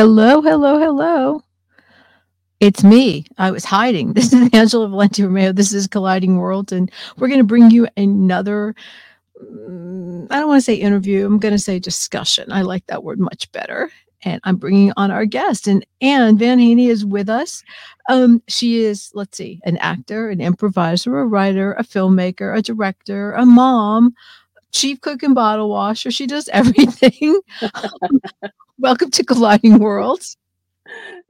Hello, hello, hello. It's me. I was hiding. This is Angela Valenti Romeo. This is Colliding Worlds, and we're going to bring you another. mm, I don't want to say interview. I'm going to say discussion. I like that word much better. And I'm bringing on our guest, and Ann Van Haney is with us. Um, she is, let's see, an actor, an improviser, a writer, a filmmaker, a director, a mom, chief cook and bottle washer. She does everything. Welcome to Colliding Worlds.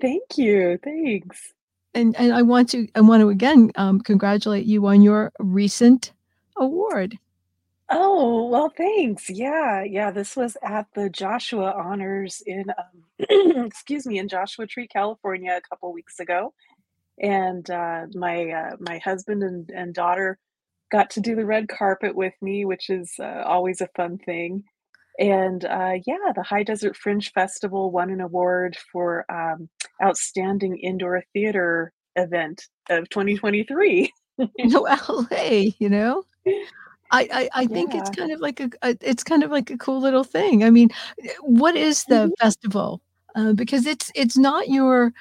Thank you. Thanks. And and I want to I want to again um, congratulate you on your recent award. Oh, well, thanks. Yeah, yeah. This was at the Joshua Honors in, um, excuse me, in Joshua Tree, California, a couple weeks ago. And uh, my uh, my husband and, and daughter got to do the red carpet with me, which is uh, always a fun thing. And uh, yeah, the High Desert Fringe Festival won an award for um, outstanding indoor theater event of 2023. Well, hey, you know, I I, I think it's kind of like a, a it's kind of like a cool little thing. I mean, what is the Mhm. festival? Uh, because it's it's not your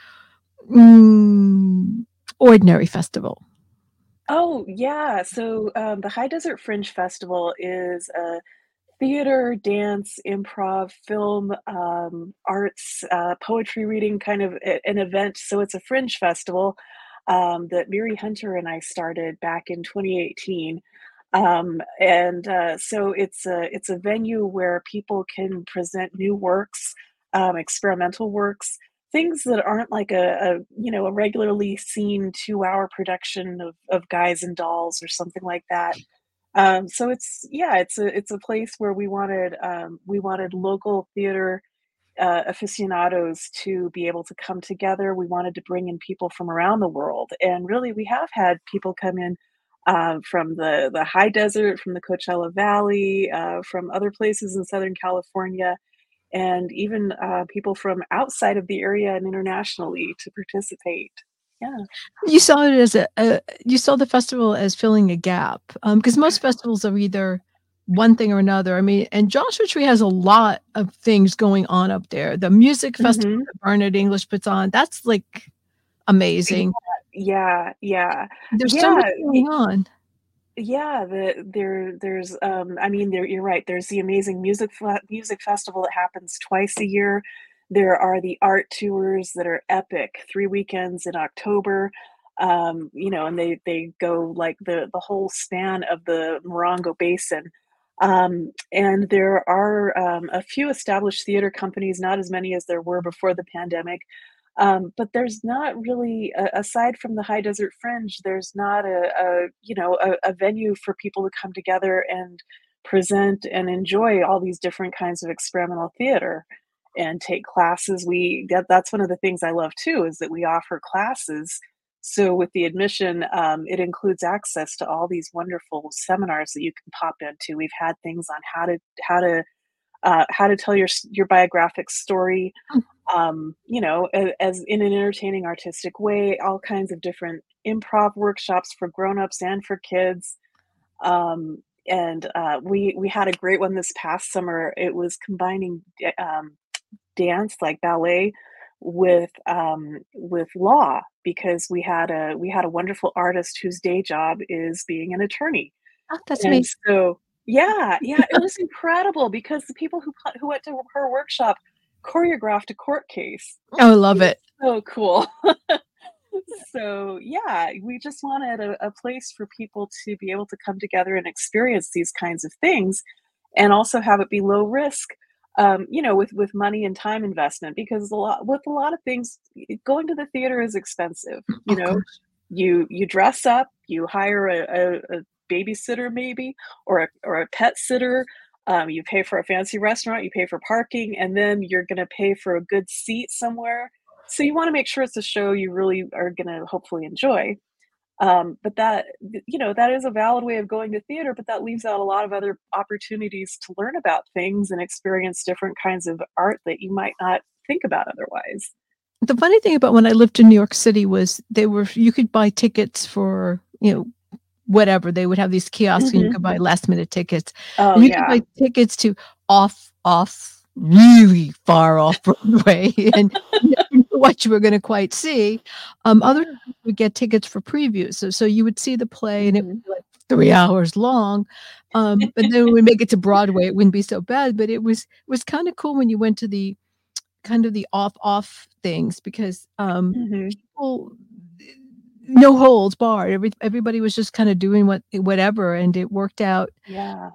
mm, ordinary festival. Oh, yeah. So um, the High Desert Fringe Festival is a theater, dance, improv, film, um, arts, uh, poetry reading kind of an event. So it's a fringe festival um, that Mary Hunter and I started back in 2018. Um, and uh, so it's a it's a venue where people can present new works, um, experimental works, things that aren't like a, a you know a regularly seen two hour production of, of Guys and Dolls or something like that um, so it's yeah, it's a it's a place where we wanted um, we wanted local theater uh, aficionados to be able to come together. We wanted to bring in people from around the world, and really, we have had people come in uh, from the the high desert, from the Coachella Valley, uh, from other places in Southern California, and even uh, people from outside of the area and internationally to participate. Yeah. You saw it as a, a you saw the festival as filling a gap because most festivals are either one thing or another. I mean, and Joshua Tree has a lot of things going on up there. The music festival hmm that Bernard English puts on, that's like amazing. Yeah, yeah, There's so much going on. Yeah, the there there's um I mean there you're right. There's the amazing music music festival that happens twice a year. There are the art tours that are epic, 3 weekends in October. Um, you know, and they they go like the the whole span of the Morongo Basin. Um, and there are um, a few established theater companies, not as many as there were before the pandemic, um, but there's not really, a- aside from the High Desert Fringe, there's not a, a you know a, a venue for people to come together and present and enjoy all these different kinds of experimental theater and take classes. We that, that's one of the things I love too is that we offer classes. So with the admission, um, it includes access to all these wonderful seminars that you can pop into. We've had things on how to how to uh, how to tell your your biographic story Mm, um, you know, a- as in an entertaining, artistic way, all kinds of different improv workshops for grown-ups and for kids. Um, and uh, we we had a great one this past summer. It was combining um, dance, like ballet, with um, with law because we had a we had a wonderful artist whose day job is being an attorney, Oh, that's and me. so yeah, yeah, it was incredible because the people who who went to her workshop choreographed a court case. Oh, I love It it. so cool. So, yeah, we just wanted a, a place for people to be able to come together and experience these kinds of things and also have it be low risk. Um, you know, with with money and time investment, because a lot with a lot of things, going to the theater is expensive. You know, you you dress up, you hire a, a, a babysitter maybe, or a or a pet sitter. Um, you pay for a fancy restaurant, you pay for parking, and then you're going to pay for a good seat somewhere so you wanna make sure it's a show you really are gonna hopefully enjoy. Um, but that you know, that is a valid way of going to theater, but that leaves out a lot of other opportunities to learn about things and experience different kinds of art that you might not think about otherwise. The funny thing about when I lived in New York City was they were you could buy tickets for, you know, whatever. They would have these kiosks and you Mhm. could buy last minute tickets. Oh, And you could yeah. buy tickets to off off really far off Broadway and what you were going to quite see. Um, other would get tickets for previews, so so you would see the play and it would be like three hours long. Um, but then when we make it to Broadway, it wouldn't be so bad. But it was it was kind of cool when you went to the kind of the off off things because um, Mhm. people no holds barred. Every, everybody was just kind of doing what whatever, and it worked out. Yeah.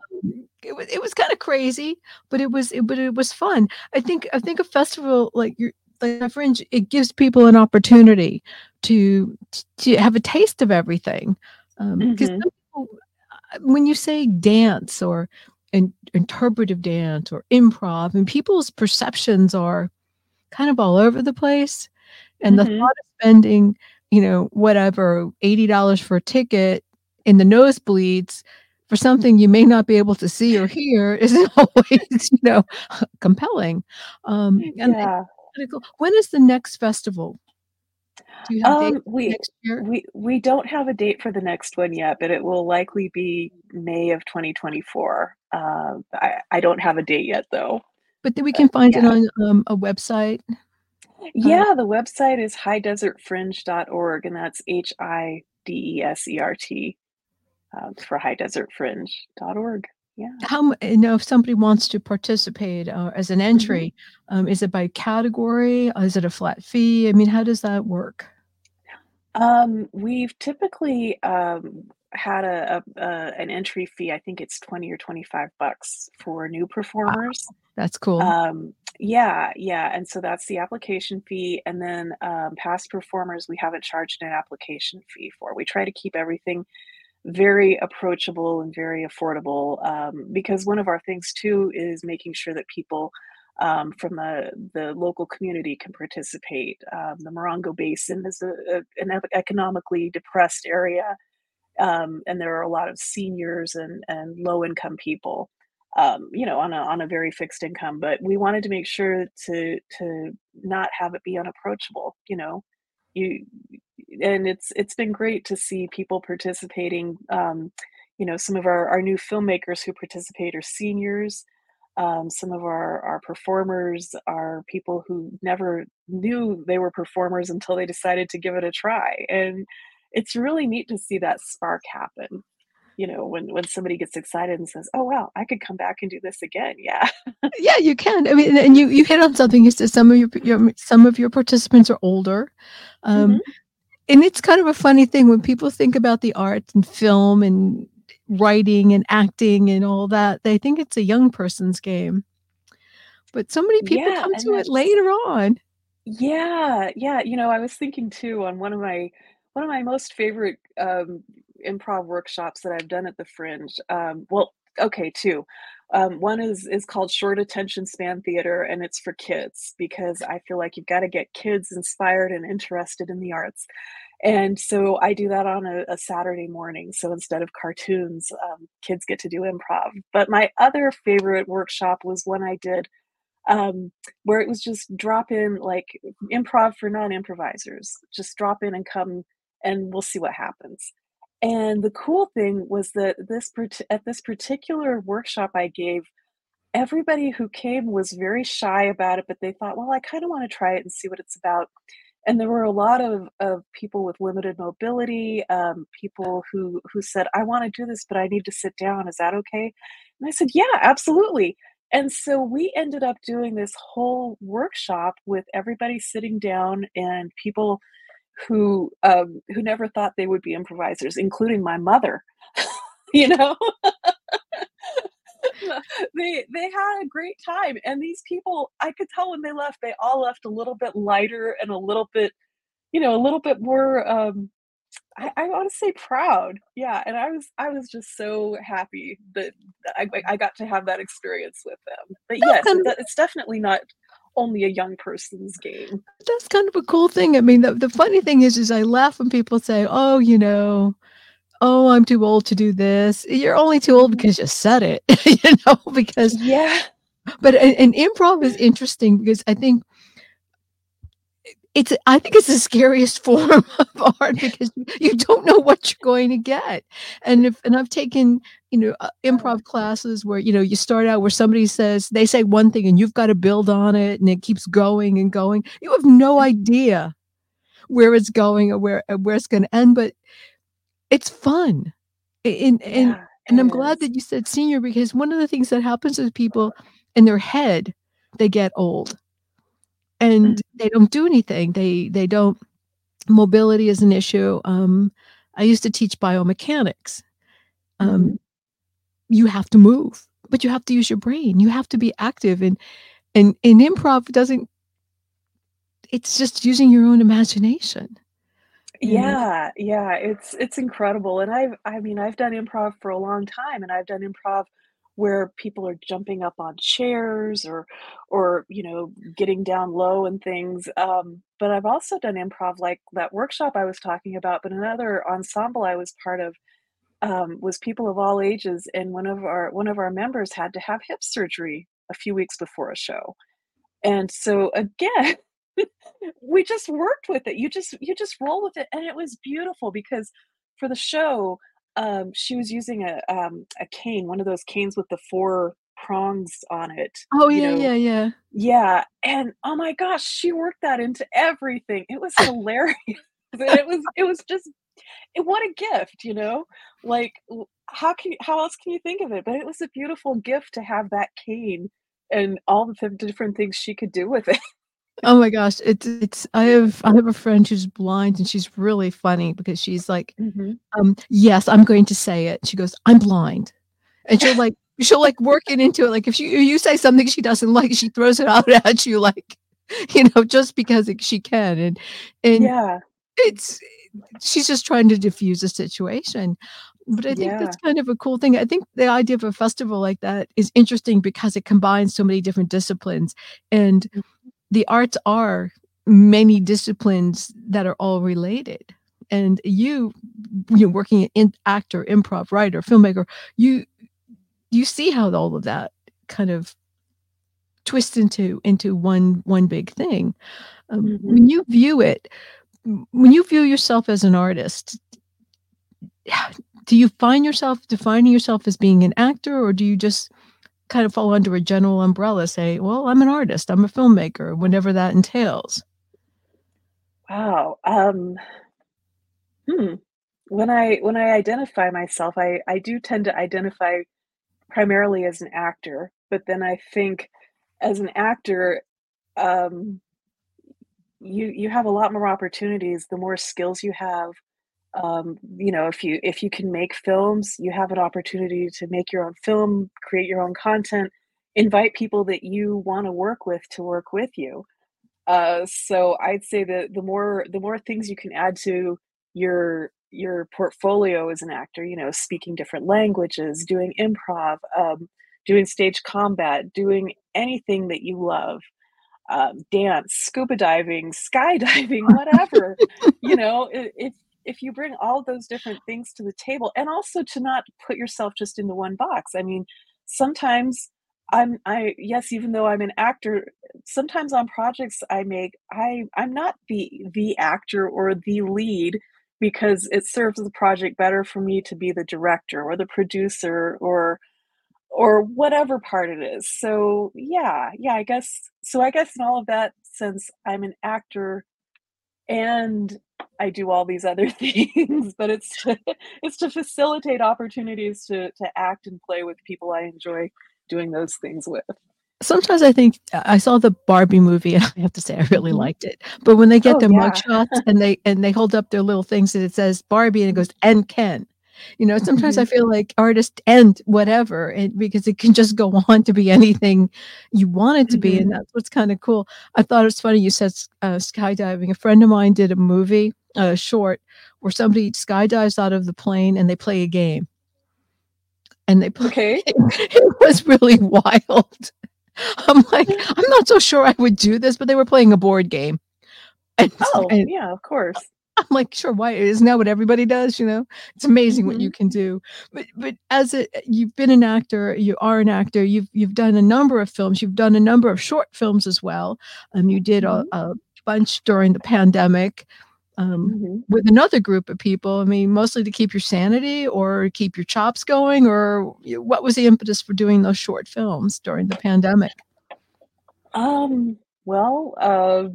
It was it was kind of crazy, but it was it, but it was fun. I think I think a festival like your like a Fringe, it gives people an opportunity to to have a taste of everything. Because Mhm. when you say dance or in, interpretive dance or improv, and people's perceptions are kind of all over the place, and the Mhm. thought of spending you know, whatever, $80 for a ticket in the nosebleeds for something you may not be able to see or hear isn't always, you know, compelling. Um, and Yeah. When is the next festival? Do you have dates Um, we next year? we we don't have a date for the next one yet, but it will likely be May of 2024. Um, I I don't have a date yet though. But then we But can find it yeah. on, um, a website? Uh Yeah, the website is highdesertfringe.org, and that's H-I-D-E-S-E-R-T, um, for highdesertfringe.org. Yeah. How you know, if somebody wants to participate, uh, as an Mhm. entry, um, is it by category? Is it a flat fee? I mean, how does that work? Um, we've typically, um, had a a a an entry fee, I think it's 20 or 25 bucks for new Wow, performers. that's cool. Um, yeah, yeah, and so that's the application fee, and then, um, past performers, we haven't charged an application fee for. We try to keep everything very approachable and very affordable, um, because one of our things too is making sure that people, um, from the the local community can participate. Um, the Morongo Basin is a a an economically depressed area, um, and there are a lot of seniors and and low-income people, um, you know, on a on a very fixed income, but we wanted to make sure to to not have it be unapproachable, you know? You and it's it's been great to see people participating, um, you know, some of our our new filmmakers who participate are seniors. Um, some of our our performers are people who never knew they were performers until they decided to give it a try, and it's really neat to see that spark happen, you know, when when somebody gets excited and says, "Oh, wow, I could come back and do this again." Yeah. Yeah, you can. I mean, and you you hit on something, you said some of your your some of your participants are older, um, Mhm. And it's kind of a funny thing when people think about the arts and film and writing and acting and all that, they think it's a young person's game. But so many people Yeah, come to it later on. Yeah, yeah, you know, I was thinking too on one of my one of my most favorite, um, improv workshops that I've done at the Fringe, um well, okay, 2. Um, one is is called Short Attention Span Theater, and it's for kids because I feel like you've gotta get kids inspired and interested in the arts, and so I do that on a a Saturday morning, so instead of cartoons, um, kids get to do improv. But my other favorite workshop was one I did, um, where it was just drop in, like, improv for non-improvisers. Just drop in and come, and we'll see what happens. And the cool thing was that this at this particular workshop I gave, everybody who came was very shy about it, but they thought, "Well, I kinda wanna try it and see what it's about." And there were a lot of of people with limited mobility, um, people who who said, "I wanna do this, but I need to sit down, is that okay?" And I said, "Yeah, absolutely." And so we ended up doing this whole workshop with everybody sitting down and people who, um, who never thought they would be improvisers, including my mother, you know? They they had a great time, and these people, I could tell when they left, they all left a little bit lighter and a little bit, you know, a little bit more, um, I I wanna say proud. Yeah, and I was I was just so happy that I I got to have that experience with them. But yes, kind it of d it's definitely not only a young person's game. that's kind of a cool thing. I mean, the the funny thing is is I laugh when people say, "Oh, you know, oh, I'm too old to do this." You're only too old because you said it, you know, because Yeah. but and improv is interesting because I think It's I think it's the scariest form of art because you don't know what you're going to get. And if and I've taken, you know, uh, improv classes where, you know, you start out where somebody says they say one thing and you've got to build on it and it keeps going and going. You have no idea where it's going or where uh, where it's gonna end, but it's fun. and and Yeah, and I'm it glad that you said senior because one of the things that happens with people in their head, they get old and Mhm. they don't do anything. They they don't mobility is an issue. Um, I used to teach biomechanics. Um, you have to move, but you have to use your brain. You have to be active and and and improv doesn't it's just using your own imagination. Yeah, yeah, it's it's incredible, and I've I mean, I've done improv for a long time, and I've done improv where people are jumping up on chairs or or, you know, getting down low and things, um, but I've also done improv like that workshop I was talking about, but another ensemble I was part of, um, was people of all ages, and one of our one of our members had to have hip surgery a few weeks before a show. And so again, we just worked with it. You just you just roll with it, and it was beautiful because for the show, um, she was using a, um, a cane, one of those canes with the 4 prongs on it, Oh, yeah, know yeah, yeah. Yeah, and oh my gosh, she worked that into everything. It was hilarious. It was it was just it, what a gift, you know? Like, how can how else can you think of it? But it was a beautiful gift to have that cane and all the different things she could do with it. Oh my gosh, it's it's I have I have a friend who's blind, and she's really funny because she's like, Mhm. um, "Yes, I'm going to say it." She goes, "I'm blind." And she'll, like she'll, like, work it into it, like, if you you say something she doesn't like, she throws it out at you, like, you know, just because it she can, and and Yeah. it's she's just trying to diffuse a situation. But I think Yeah. that's kind of a cool thing. I think the idea of a festival like that is interesting because it combines so many different disciplines, and Mhm. The arts are many disciplines that are all related. And you you working in actor, improv, writer, filmmaker, you you see how all of that kind of twist into into one one big thing. Um, Mhm. when you view it when you view yourself as an artist do you find yourself defining yourself as being an actor, or do you just kind of fall under a general umbrella, say, "Well, I'm an artist, I'm a filmmaker," whatever that entails? Wow, um hmm, when I when I identify myself, I I do tend to identify primarily as an actor, but then I think as an actor, um you you have a lot more opportunities, the more skills you have, um, you know, if you if you can make films, you have an opportunity to make your own film, create your own content, invite people that you wanna work with to work with you. Uh, so I'd say that the more the more things you can add to your your portfolio as an actor, you know, speaking different languages, doing improv, um, doing stage combat, doing anything that you love, um, dance, scuba diving, skydiving, whatever, you know, if if you bring all those different things to the table and also to not put yourself just into one box. I mean, sometimes I'm I yes, even though I'm an actor, sometimes on projects I make, I I'm not the the actor or the lead because it serves the project better for me to be the director or the producer or or whatever part it is. So, yeah, yeah, I guess so I guess in all of that since I'm an actor and I do all these other things, but it's to it's to facilitate opportunities to to act and play with people I enjoy doing those things with. Sometimes I think I I saw the Barbie movie, and I have to say I really Mhm. liked it, but when they get Oh, their yeah. shots and they and they hold up their little things and it says Barbie and it goes, "And Ken." You know, sometimes I Mhm. feel like artist and whatever, and because it can just go on to be anything you want it to be, Mhm. and that's what's kinda cool. I thought it was funny you said uh, skydiving. A friend of mine did a movie, a short, where somebody skydives out of the plane and they play a game. And they play Okay. it was really wild. I'm like, "I'm not so sure I would do this," but they were playing a board game. And Oh, and yeah, of course. I'm like, "Sure, why isn't that what everybody does?" You know? It's amazing what you can do. But but as a you've been an actor, you are an actor, you've you've done a number of films, you've done a number of short films as well. Um, you did a Mhm. a bunch during the pandemic um, Mhm. with another group of people. I mean, mostly to keep your sanity or keep your chops going, or what was the impetus for doing those short films during the pandemic? Um, well, uh,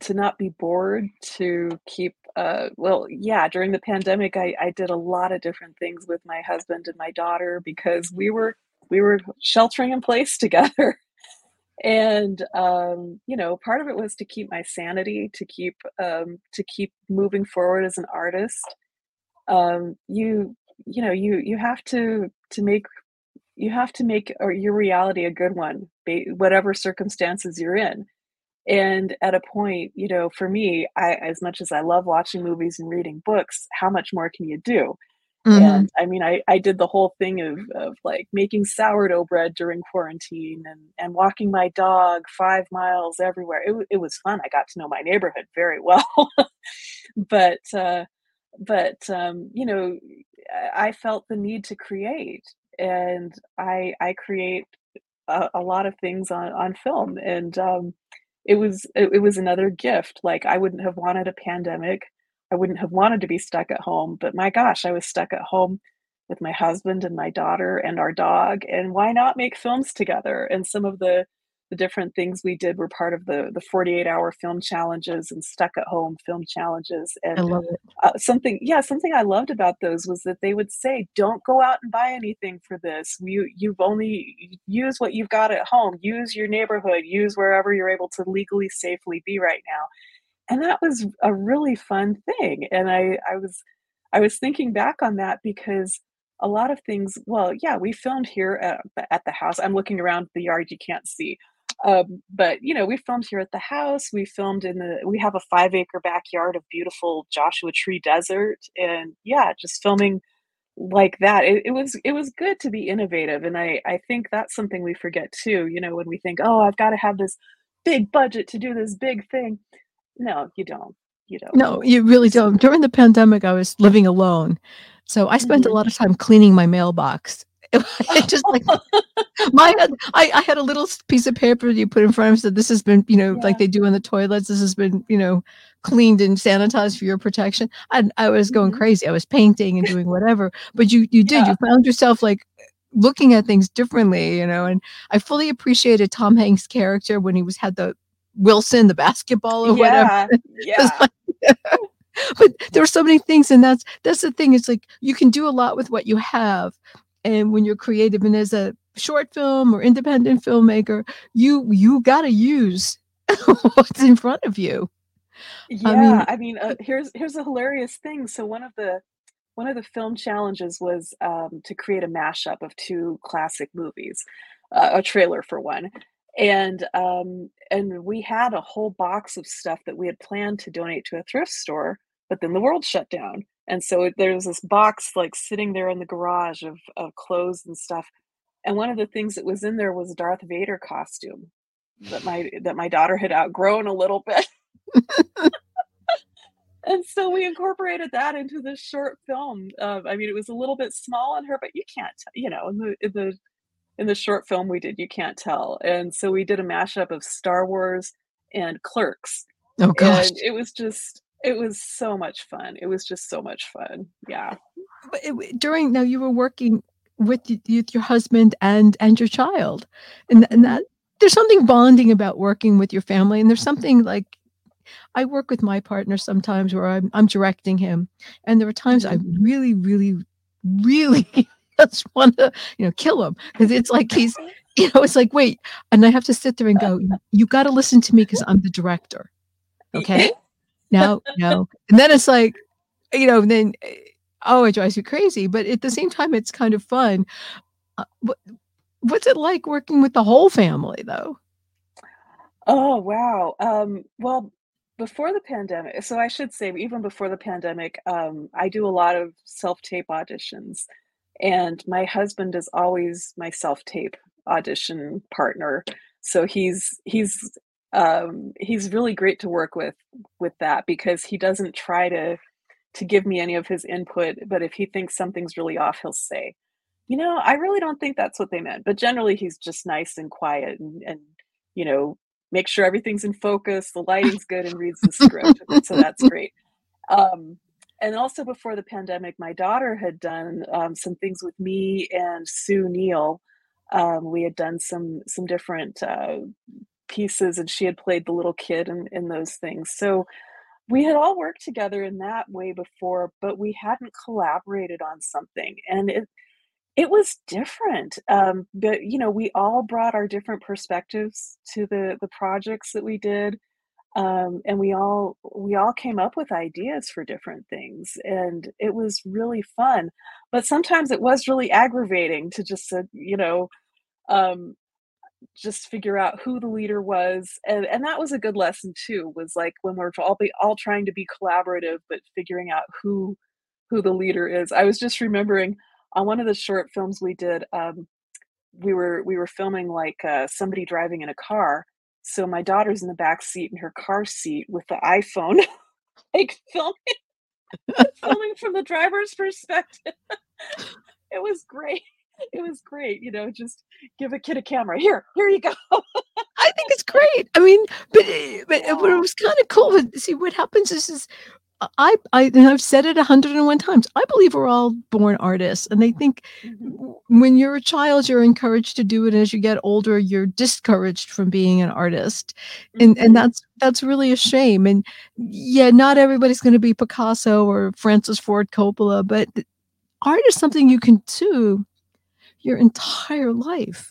to not be bored, to keep, uh, well, yeah, during the pandemic, I, I did a lot of different things with my husband and my daughter because we were we were sheltering in place together. And um, you know, part of it was to keep my sanity, to keep um, to keep moving forward as an artist. Um, you you know, you you have to to make you have to make your reality a good one, whatever circumstances you're in. And at a point, you know, for me, I as much as I love watching movies and reading books, how much more can you do? Mhm. And I mean, I I did the whole thing of of, like, making sourdough bread during quarantine and and walking my dog 5 miles everywhere. It it was fun, I got to know my neighborhood very well. But, uh but, um, you know, I I felt the need to create, and I I create a a lot of things on on film, and, um, it was it it was another gift, like, I wouldn't have wanted a pandemic, I wouldn't have wanted to be stuck at home, but my gosh, I was stuck at home with my husband and my daughter and our dog, and why not make films together? And some of the the different things we did were part of the the 48-hour film challenges and stuck at home film challenges, I and love it. uh, something yeah, something I loved about those was that they would say, "Don't go out and buy anything for this. You you've only use what you've got at home. Use your neighborhood. Use wherever you're able to legally safely be right now." And that was a really fun thing, and I I was I was thinking back on that because a lot of things well, yeah, we filmed here at at the house. I'm looking around the yard, you can't see. Um, but, you know, we filmed here at the house, we filmed in the we have a 5 acre backyard of beautiful Joshua Tree Desert, and yeah, just filming like that. It it was it was good to be innovative, and I I think that's something we forget too, you know, when we think, "Oh, I've gotta have this big budget to do this big thing." No, you don't. You don't. No, you really don't. During the pandemic, I was living alone, so I spent a Mhm. lot of time cleaning my mailbox. It just like my I I had a little piece of paper you put in front of said, "This has been" you know, like they do in the toilets, "This has been," you know, "cleaned and sanitized for your protection." And I was going Mhm. crazy. I was painting and doing whatever, but you you did, Yeah. you found yourself, like, looking at things differently, you know, and I fully appreciated Tom Hanks' character when he was had the Wilson, the basketball or whatever. Yeah. It's Yeah. like but there are so many things, and that's that's the thing, it's like, you can do a lot with what you have, and when you're creative, and as a short film or independent filmmaker, you you gotta use what's in front of you. I Yeah, mean I mean, uh, here's here's a hilarious thing. So one of the one of the film challenges was, um, to create a mashup of 2 classic movies, uh, a trailer for one. And, um, and we had a whole box of stuff that we had planned to donate to a thrift store, but then the world shut down. And so there's this box, like, sitting there in the garage of of clothes and stuff. And one of the things that was in there was a Darth Vader costume that my that my daughter had outgrown a little bit. And so we incorporated that into this short film. Uh, I mean, it was a little bit small on her, but you can't, you know, in the in the in the short film we did, you can't tell. And so we did a mashup of Star Wars and Clerks, Oh gosh. and it was just it was so much fun. It was just so much fun. Yeah. But it during now you were working with with your husband and and your child, and and Mhm. that there's something bonding about working with your family, and there's something like I work with my partner sometimes where I'm I'm directing him, and there are times I Mhm. really, really, really just wanna, you know, kill him because it's like he's you know, it's like, "Wait," and I have to sit there and go, "You you gotta listen to me because I'm the director, okay? Now no." And then it's like, you know, then, oh, it drives you crazy, but at the same time, it's kind of fun. Uh, what what's it like working with the whole family, though? Oh, wow. Um, well, before the pandemic, so I should say even before the pandemic, um, I do a lot of self-tape auditions, and my husband is always my self-tape audition partner. So he's he's um, he's really great to work with with that because he doesn't try to to give me any of his input, but if he thinks something's really off, he'll say, "You know, I really don't think that's what they meant." But generally, he's just nice and quiet and and you know make sure everything's in focus, the lighting's good, and reads the script. so that's great. Um, and also before the pandemic, my daughter had done um, some things with me and Sue Neal. Um, we had done some some different uh, pieces, and she had played the little kid in, in those things. So we had all worked together in that way before, but we hadn't collaborated on something, and it it was different. Um, but you know, we all brought our different perspectives to the the projects that we did um, and we all we all came up with ideas for different things and it was really fun but sometimes it was really aggravating to just uh, you know um, just figure out who the leader was and and that was a good lesson too was like when we're all be all trying to be collaborative but figuring out who who the leader is. I was just remembering on one of the short films we did um, we were we were filming like uh, somebody driving in a car so my daughter's in the back seat in her car seat with the iPhone, like filming filming from the driver's perspective. it was great. It was great, you know, just give a kid a camera. Here, here you go. I think it's great. I mean, but eh, but, yeah. but it was kind of cool. See, what happens is, is I, I and I've said it 101 times. I believe we're all born artists, and I think mm-hmm. when you're a child, you're encouraged to do it. As you get older, you're discouraged from being an artist, and mm-hmm. and that's that's really a shame. And yeah, not everybody's going to be Picasso or Francis Ford Coppola, but art is something you can do your entire life.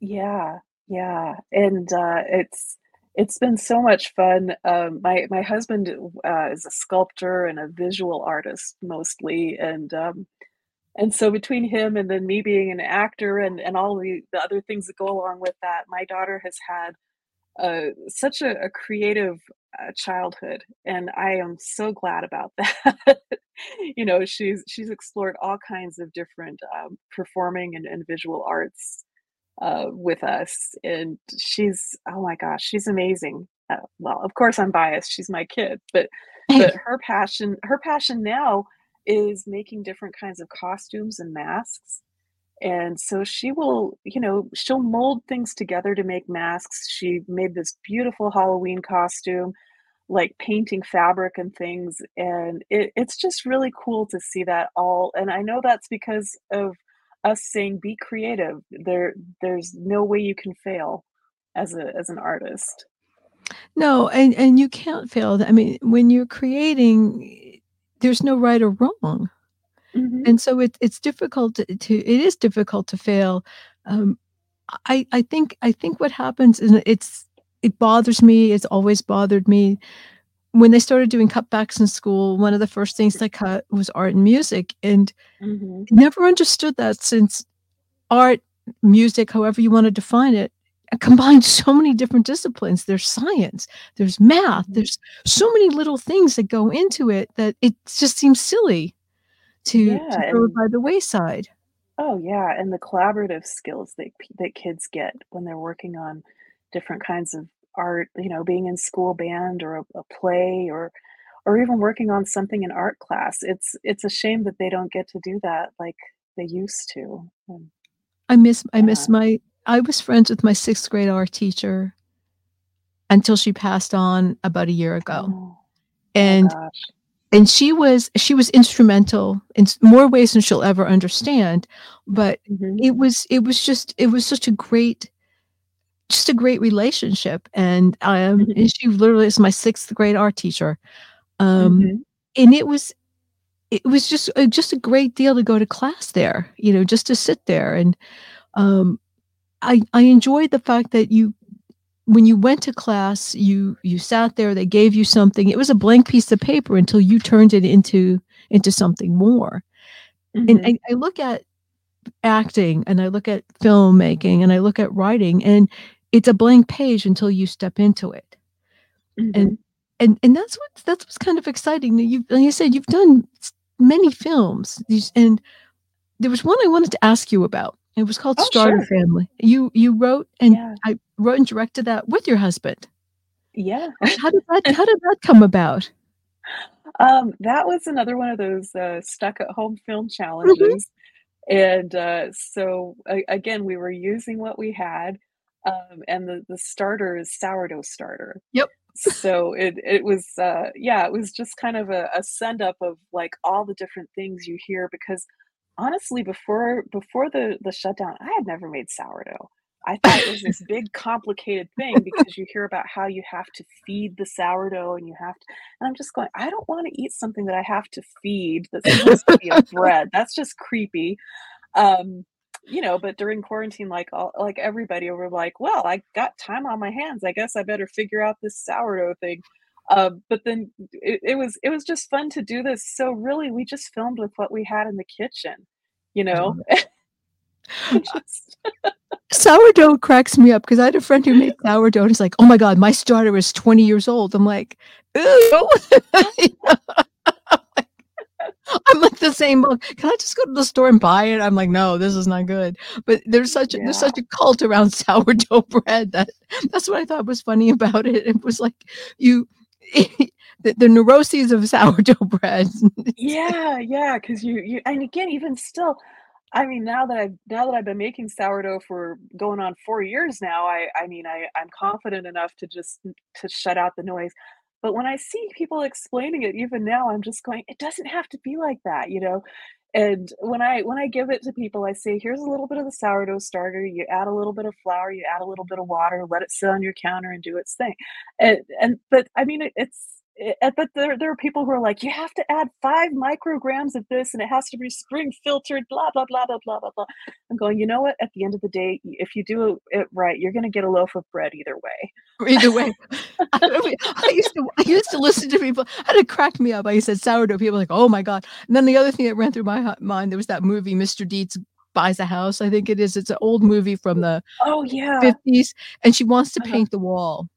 Yeah, yeah, and uh, it's it's been so much fun. Um, my my husband uh, is a sculptor and a visual artist mostly, and um, and so between him and then me being an actor and and all the, the other things that go along with that, my daughter has had uh, such a, a creative uh, childhood, and I am so glad about that. you know, she's she's explored all kinds of different um, performing and, and visual arts uh, with us, and she's oh my gosh, she's amazing. Uh, well, of course I'm biased; she's my kid, but but her passion her passion now is making different kinds of costumes and masks and so she will you know she'll mold things together to make masks she made this beautiful halloween costume like painting fabric and things and it, it's just really cool to see that all and i know that's because of us saying be creative there there's no way you can fail as a as an artist no and and you can't fail i mean when you're creating there's no right or wrong mm-hmm. and so it, it's difficult to, to, it is difficult to fail um, i i think i think what happens is it's it bothers me it's always bothered me when they started doing cutbacks in school, one of the first things they cut was art and music. And mm-hmm. never understood that since art, music, however you want to define it, combines so many different disciplines. There's science, there's math, mm-hmm. there's so many little things that go into it that it just seems silly to, yeah, to throw it by the wayside. Oh yeah, and the collaborative skills that that kids get when they're working on different kinds of art, you know, being in school band or a, a play or or even working on something in art class. It's it's a shame that they don't get to do that like they used to. And, I miss I miss my I was friends with my sixth grade art teacher until she passed on about a year ago. Oh, oh and oh and she was she was instrumental in more ways than she'll ever understand but mm-hmm. it was it was just it was such a great just a great relationship. And um, mm-hmm. and she literally is my sixth grade art teacher. Um, mm-hmm. and it was it was just uh, just a great deal to go to class there, you know, just to sit there. And um, I I enjoyed the fact that you when you went to class, you you sat there, they gave you something. It was a blank piece of paper until you turned it into into something more. Mm-hmm. And I, I look at acting and I look at filmmaking and I look at writing and it's a blank page until you step into it. Mm-hmm. And and and that's what that's what's kind of exciting. You like I said, you've done many films. And there was one I wanted to ask you about. It was called oh, Starter sure. Family. You you wrote and yeah. I wrote and directed that with your husband. Yeah. how did that how did that come about? Um, that was another one of those uh, stuck at home film mm-hmm. challenges. Mm-hmm. And uh, so again, we were using what we had. Um, and the the starter is sourdough starter. Yep. So it it was, uh, yeah, it was just kind of a a send up of, like, all the different things you hear because, honestly, before before the the shutdown, I had never made sourdough. I thought it was this big complicated thing because you hear about how you have to feed the sourdough and you have to and I'm just going, "I don't wanna eat something that I have to feed that's supposed to be a bread, that's just creepy." Um, you know, but during quarantine, like, all like, everybody were like, "Well, I got time on my hands, I guess I better figure out this sourdough thing." Um, but then it it was it was just fun to do this, so really, we just filmed with what we had in the kitchen, you know? Just Sourdough cracks me up because I had a friend who made sourdough, and he's like, "Oh my god, my starter is 20 years old." I'm like, "Ew." I'm like the same book, "Can I just go to the store and buy it?" I'm like, "No, this is not good." But there's such a there's such a cult around sourdough bread that that's what I thought was funny about it. It was like you the the neuroses of sourdough bread. yeah, Yeah, because you you and again, even still, I mean, now that I've now that I've been making sourdough for going on 4 years now, I I mean, I I'm confident enough to just to shut out the noise. But when I see people explaining it even now, I'm just going, "It doesn't have to be like that," you know? And when I when I give it to people, I say, "Here's a little bit of the sourdough starter, you add a little bit of flour, you add a little bit of water, let it sit on your counter and do its thing." And and but, I mean, it it's eh, but there there are people who are like, "You have to add 5 micrograms of this, and it has to be spring filtered, blah, blah, blah, blah, blah, blah, blah." I'm going, "You know what? At the end of the day, if you do it right, you're gonna get a loaf of bread either way." Either way. I I used to I used to listen to people and it cracked me up. I said sourdough, people were like, "Oh my god." And then the other thing that ran through my mind, there was that movie, Mr. Deeds Buys a House, I think it is. It's an old movie from the Oh, yeah. '50s, and she wants to Uh-huh. paint the wall.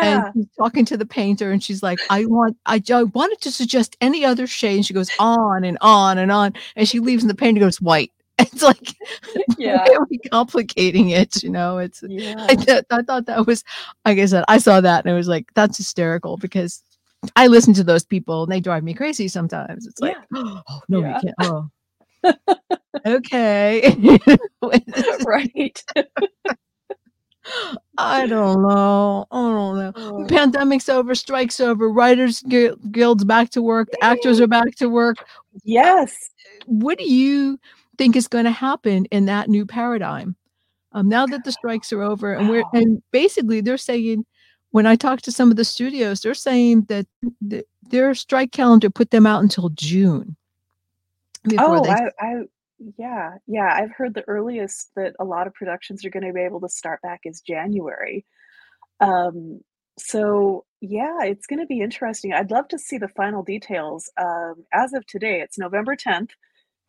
And Yeah. she's talking to the painter, and she's like, "I want I I wanted to suggest any other shade," and she goes on and on and on, and she leaves and the painter goes, "White." It's like, Yeah. we complicating it, you know? It's I Yeah. th I thought that was like I said, I saw that and it was like, that's hysterical because I listen to those people and they drive me crazy sometimes. It's like, Yeah. "Oh, no, you Yeah. can't oh." Okay. You know, it's just Right. I don't know. I don't know. Oh. Pandemic's over, strike's over, writers guil guild's back to work, the actors are back to work. Yes. what do you think is gonna happen in that new paradigm? Um, now that the strikes are over and we're and basically they're saying when I talk to some of the studios, they're saying that th their strike calendar put them out until June Oh, they I I yeah, yeah, I've heard the earliest that a lot of productions are gonna be able to start back is January. Um, so, yeah, it's gonna be interesting. I'd love to see the final details. Um, as of today, it's November 10th,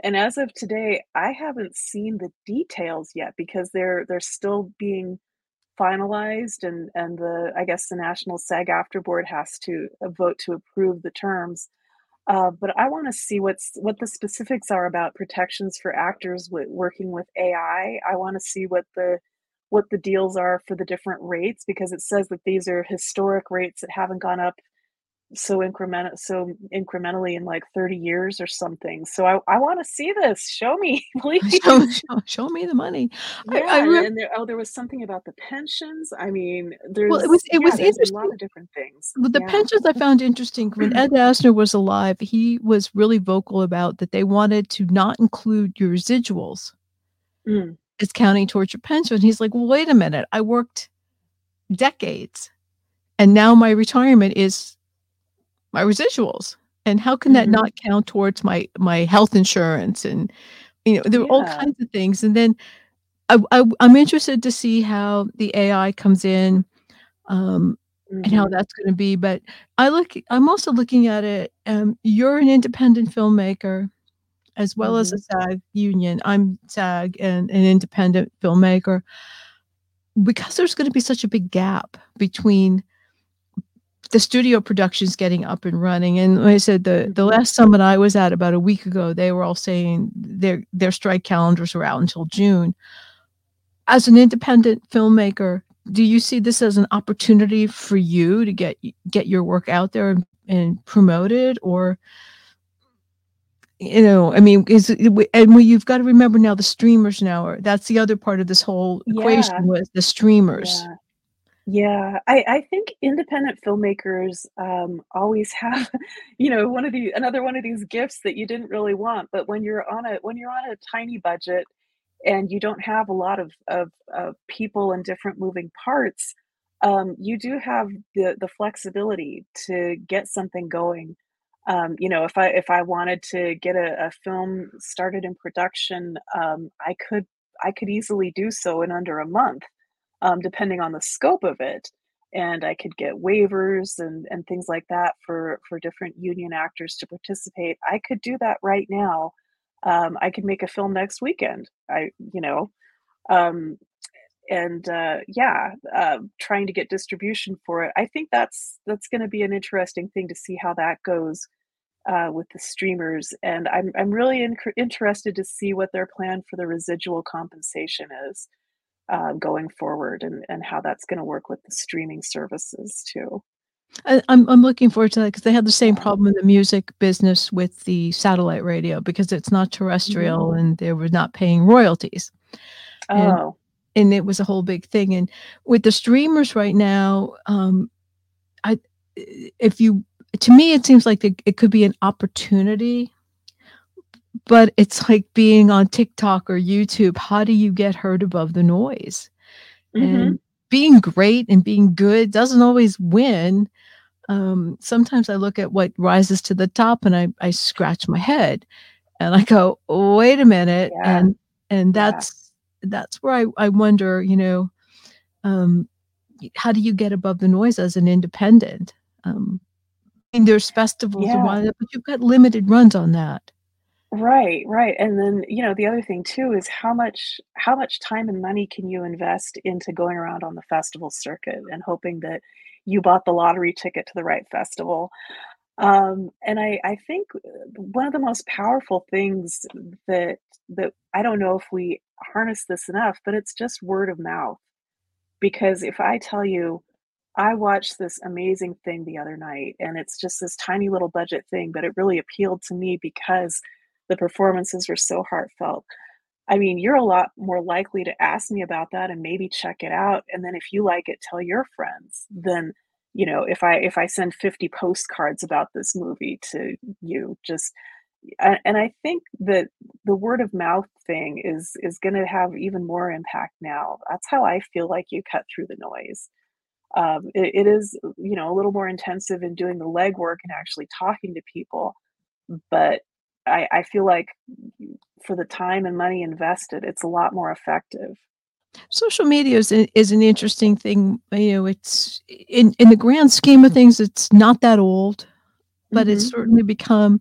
and as of today, I haven't seen the details yet because they're they're still being finalized and and the I guess the National SAG-AFTRA board has to, uh, vote to approve the terms. Uh, but I wanna see what's what the specifics are about protections for actors working with AI. I wanna see what the what the deals are for the different rates because it says that these are historic rates that haven't gone up so incremen so incrementally in, like, 30 years or something. So I I wanna see this. Show me, please. show show me the money. I I Yeah, and there oh, there was something about the pensions. I mean, there's Well, it was it yeah, was there's a lot interesting of different things. with the Yeah. pensions I found interesting, when Ed Asner was alive, he was really vocal about that they wanted to not include your residuals Mm. as counting towards your pension. He's like, "Well, wait a minute. I worked decades, and now my retirement is my residuals, and how can that Mhm. not count towards my my health insurance?" And, you know, there were all kinds of things, and then I I I'm interested to see how the AI comes in, um, and how Mhm. that's gonna be, but I look I'm also looking at it, um, you're an independent filmmaker as well as a. SAG union. I'm SAG and an independent filmmaker. Because there's gonna be such a big gap between the studio productions getting up and running, and like I said, the the last summit I was at about a week ago, they were all saying their their strike calendars were out until June. As an independent filmmaker, do you see this as an opportunity for you to get get your work out there and and promoted, or you know, I mean, is and we you've got to remember now the streamers now are that's the other part of this whole Yeah. equation was the streamers. Yeah. Yeah, I I think independent filmmakers, um, always have, you know, one of the another one of these gifts that you didn't really want, but when you're on a when you're on a tiny budget and you don't have a lot of of of people and different moving parts, um, you do have the the flexibility to get something going. Um, you know, if I if I wanted to get a a film started in production, um, I could I could easily do so in under a month, um, depending on the scope of it, and I could get waivers and and things like that for for different union actors to participate. I could do that right now. Um, I could make a film next weekend. I you know, um, and, uh, yeah, uh, trying to get distribution for it. I think that's that's gonna be an interesting thing to see how that goes, uh, with the streamers, and I'm I'm really interested to see what their plan for the residual compensation is, uh, going forward and and how that's gonna work with the streaming services too. I I'm I'm looking forward to that because they had the same problem in the music business with the satellite radio because it's not terrestrial and they were not paying royalties. And Oh. and it was a whole big thing, and with the streamers right now, um, I if you to me, it seems like it could be an opportunity but it's like being on TikTok or YouTube. How do you get heard above the noise? Mhm. And being great and being good doesn't always win. Um, sometimes I look at what rises to the top and I I scratch my head and I go, "Wait a minute," Yeah. and and Yeah. that's that's where I I wonder, you know, um, how do you get above the noise as an independent? Um, and there's festivals and Yeah. whatnot, but you've got limited runs on that. Right, right, and then, you know, the other thing too is how much how much time and money can you invest into going around on the festival circuit and hoping that you bought the lottery ticket to the right festival? Um, and I I think, uh, one of the most powerful things that that I don't know if we harness this enough, but it's just word of mouth. Because if I tell you, I watched this amazing thing the other night, and it's just this tiny little budget thing, but it really appealed to me because the performances were so heartfelt. I mean, you're a lot more likely to ask me about that and maybe check it out, and then if you like it, tell your friends than, you know, if I if I send 50 postcards about this movie to you, just and I think that the word of mouth thing is is gonna have even more impact now. That's how I feel like you cut through the noise. Um, it it is, you know, a little more intensive in doing the legwork and actually talking to people, but I I feel like for the time and money invested, it's a lot more effective. Social media is is an interesting thing, you know, it's in in the grand scheme of things, it's not that old, but it's Mhm. certainly become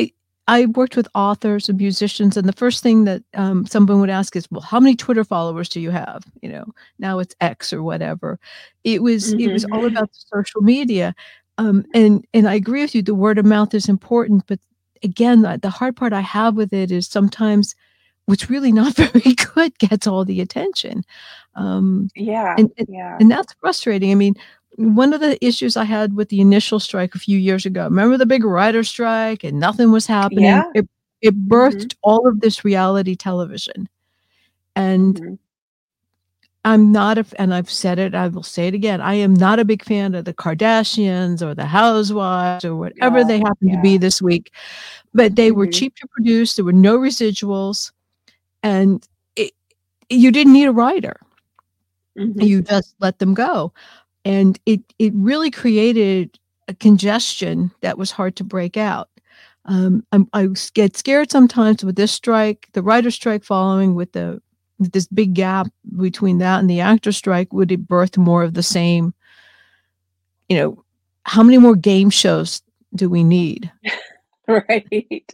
i I worked with authors and musicians, and the first thing that, um, someone would ask is, "Well, how many Twitter followers do you have?" You know, now it's X or whatever. It was it was Mhm. all about the social media, um, and and I agree with you, the word of mouth is important, but again, the hard part I have with it is sometimes what's really not very good gets all the attention, um, Yeah, and and yeah. and that's frustrating, I mean, one of the issues I had with the initial strike a few years ago, remember the big writer strike and nothing was happening? Yeah. It it Mhm. birthed all of this reality television, and Mhm. I'm not a, and I've said it, I will say it again, I am not a big fan of the Kardashians or the Housewives or whatever Yeah, they happen to be this week, but they were Mhm. cheap to produce, there were no residuals, and it you didn't need a writer. Mhm. You just let them go, and it it really created a congestion that was hard to break out. Um, I'm I get scared sometimes with this strike, the writer strike following with the this big gap between that and the actor strike, would it birth more of the same you know, how many more game shows do we need? Right.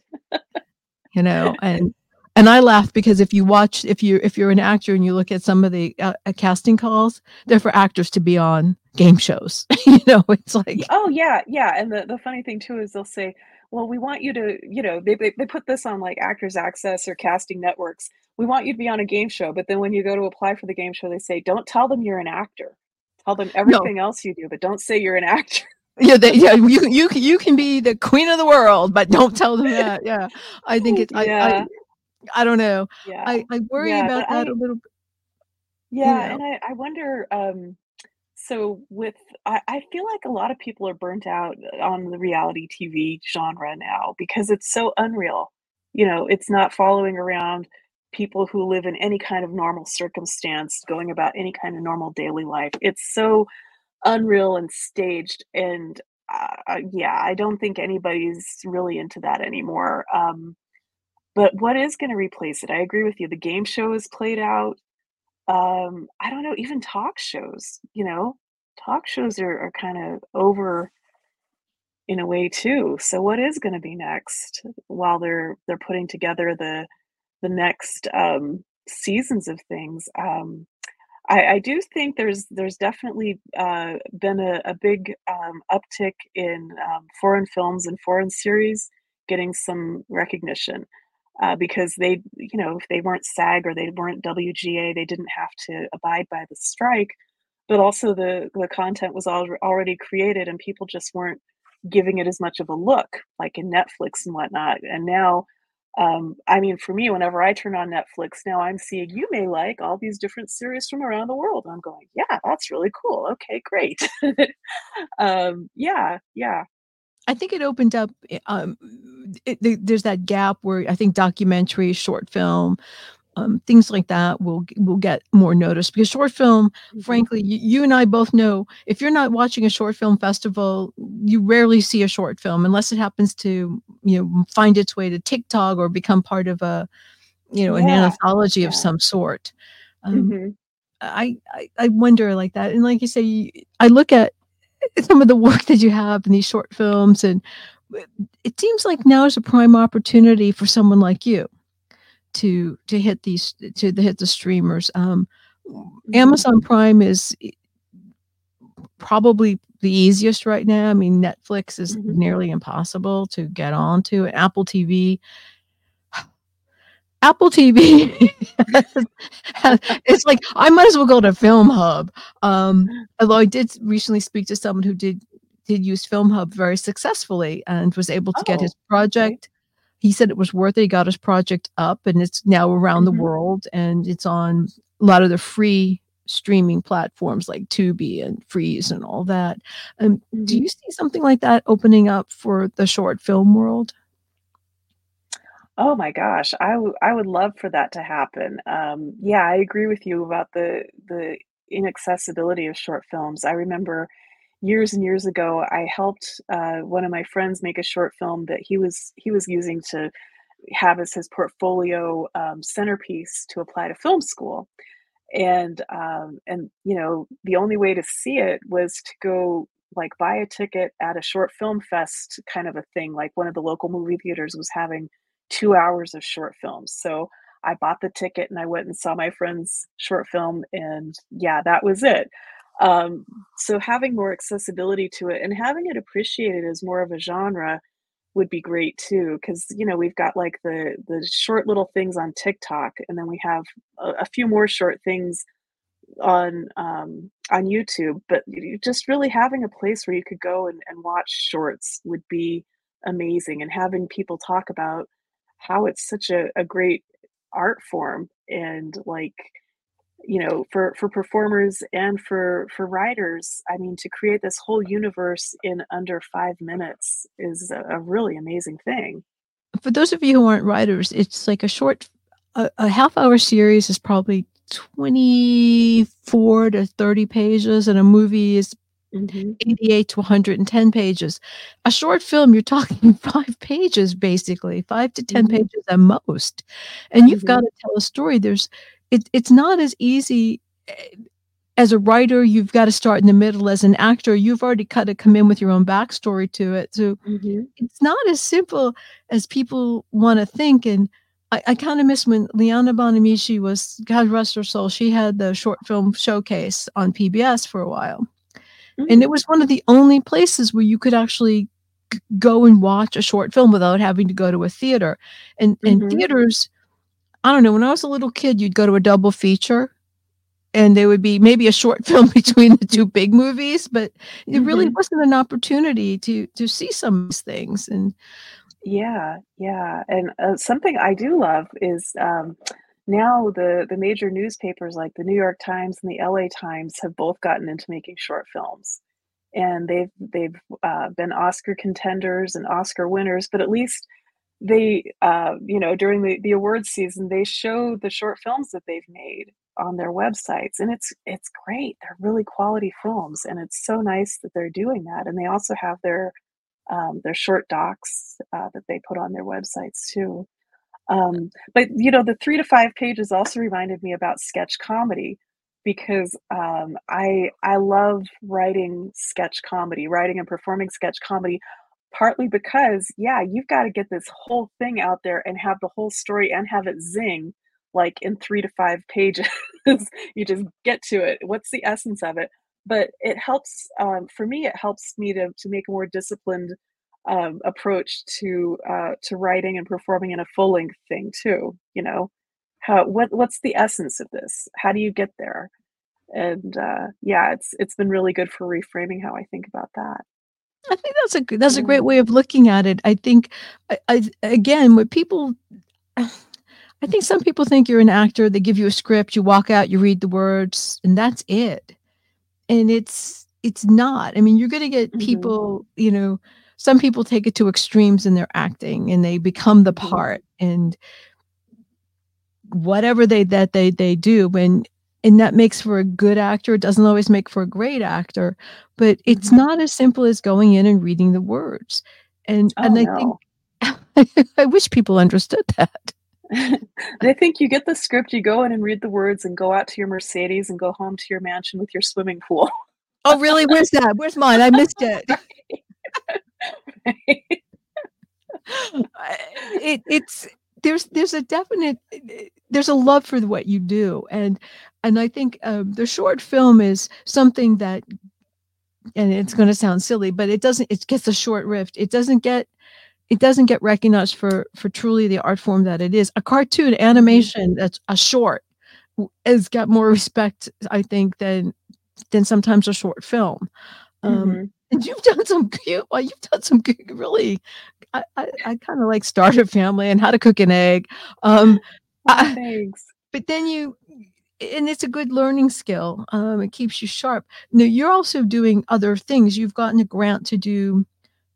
You know, and and I laugh because if you watch if you if you're an actor and you look at some of the, uh, uh, casting calls, they're for actors to be on game shows, you know, it's like oh, yeah, yeah, and the the funny thing too is they'll say, "Well, we want you to" you know, they they they put this on, like, Actors Access or casting networks, "We want you to be on a game show," but then when you go to apply for the game show, they say, "Don't tell them you're an actor. Tell them No. everything else you do, but don't say you're an actor." Yeah, they, yeah, you you can you can be the queen of the world, but don't tell them that. Yeah, I think it's I Yeah. I I don't know. Yeah. I I worry Yeah, about that a I little b you Yeah, know. and I I wonder, um, so with I I feel like a lot of people are burnt out on the reality TV genre now because it's so unreal. You know, it's not following around people who live in any kind of normal circumstance, going about any kind of normal daily life. It's so unreal and staged, and, uh, yeah, I don't think anybody's really into that anymore, um, but what is gonna replace it? I agree with you, the game show is played out. Um, I don't know, even talk shows, you know? Talk shows are are kinda over in a way too, so what is gonna be next while they're they're putting together the the next, um, seasons of things? Um, I I do think there's there's definitely, uh, been a a big, um, uptick in, um, foreign films and foreign series getting some recognition, uh, because they you know, if they weren't SAG or they weren't WGA, they didn't have to abide by the strike, but also the the content was alr already created and people just weren't giving it as much of a look, like in Netflix and whatnot, and now, um, I mean, for me, whenever I turn on Netflix now, I'm seeing you may like all these different series from around the world, I'm going, "Yeah, that's really cool, okay, great." Um, yeah, yeah. I think it opened up, eh, um, it the there's that gap where I think documentary, short film, um, things like that will will get more notice because short film, Mhm. frankly, y you and I both know if you're not watching a short film festival, you rarely see a short film unless it happens to, you know, find its way to TikTok or become part of a, you know, an Yeah, anthology of some sort. Um, Mhm. I I I wonder like that, and like you say, I look at some of the work that you have in these short films, and it seems like now is a prime opportunity for someone like you to to hit these to hit the streamers, um, Mhm. Amazon Prime is probably the easiest right now, I mean, Netflix is Mhm. nearly impossible to get onto, Apple TV Apple TV it's like, I might as well go to FilmHub, um, although I did recently speak to someone who did did use Film Hub very successfully and was able to get his Oh, okay. project he said it was worth it, he got his project up, and it's now around the Mhm. world, and it's on a lot of the free streaming platforms like Tubi and Freevee and all that. Um, do Mhm. you see something like that opening up for the short film world? Oh my gosh, I I would love for that to happen, um, yeah, I agree with you about the the inaccessibility of short films. I remember years and years ago, I helped, uh, one of my friends make a short film that he was he was using to have as his portfolio, um, centerpiece to apply to film school, and, um, and, you know, the only way to see it was to go, like, buy a ticket at a short film fest kind of a thing, like, one of the local movie theaters was having 2 hours of short films, so I bought the ticket and I went and saw my friend's short film, and yeah, that was it. Um, so having more accessibility to it and having it appreciated as more of a genre would be great too because you know, we've got, like, the the short little things on TikTok, and then we have a a few more short things on, um, on YouTube, but just really having a place where you could go and and watch shorts would be amazing, and having people talk about how it's such a a great art form, and, like, you know, for for performers and for for writers, I mean, to create this whole universe in under 5 minutes is a a really amazing thing. For those of you who aren't writers, it's like a short a a half-hour series is probably 24 to 30 pages, and a movie is Mhm. 88 to 110 pages. A short film, you're talking 5 pages, basically, 5 to 10 Mhm. pages at most, and you've Mhm. gotta tell a story. There's it it's not as easy, eh, as a writer, you've gotta start in the middle, as an actor, you've already gotta come in with your own backstory to it, so Mhm. it's not as simple as people wanna think, and I I kinda miss when Liana Bonamici was God rest her soul, she had the short film showcase on PBS for a while, and it Mm. was one of the only places where you could actually g go and watch a short film without having to go to a theater, and and Mhm. theaters I don't know, when I was a little kid, you'd go to a double feature, and there would be maybe a short film between the two big movies, but it mm-hmm. really wasn't an opportunity to to see some of these things. And yeah, yeah, and uh, something I do love is um, now the the major newspapers like the New York Times and the LA Times have both gotten into making short films, and they've they've uh, been Oscar contenders and Oscar winners, but at least they uh, you know during the the awards season they show the short films that they've made on their websites. And it's it's great. They're really quality films and it's so nice that they're doing that. And they also have their um, their short docs uh, that they put on their websites too um, but you know the three to five pages also reminded me about sketch comedy because um, i i love writing sketch comedy writing and performing sketch comedy partly because yeah you've got to get this whole thing out there and have the whole story and have it zing like in three to five pages. You just get to it. What's the essence of it? But it helps um, for me it helps me to, to make a more disciplined um, approach to uh, to writing and performing in a full length thing too you know how what what's the essence of this how do you get there and uh, yeah it's it's been really good for reframing how i think about that I think that's a that's a great way of looking at it. I think, I, I again, what people, I think some people think you're an actor. They give you a script, you walk out, you read the words, and that's it. And it's it's not. I mean, you're going to get mm-hmm. people. You know, some people take it to extremes in their acting, and they become the mm-hmm. part, and whatever they that they they do. When and that makes for a good actor. It doesn't always make for a great actor, but it's mm-hmm. not as simple as going in and reading the words. And oh, and I no. think I wish people understood that. I think you get the script, you go in and read the words, and go out to your Mercedes and go home to your mansion with your swimming pool. oh, really? Where's that? Where's mine? I missed it. it it's there's there's a definite there's a love for what you do and and i think um, the short film is something that and it's going to sound silly but it doesn't it gets a short rift it doesn't get it doesn't get recognized for for truly the art form that it is. A cartoon animation that's a short has got more respect i think than than sometimes a short film um, mm-hmm. and you've done some cute well you've done some really I, I, I kind of like starter family and how to cook an egg. Um, thanks. but then you, and it's a good learning skill. Um, it keeps you sharp. Now you're also doing other things. You've gotten a grant to do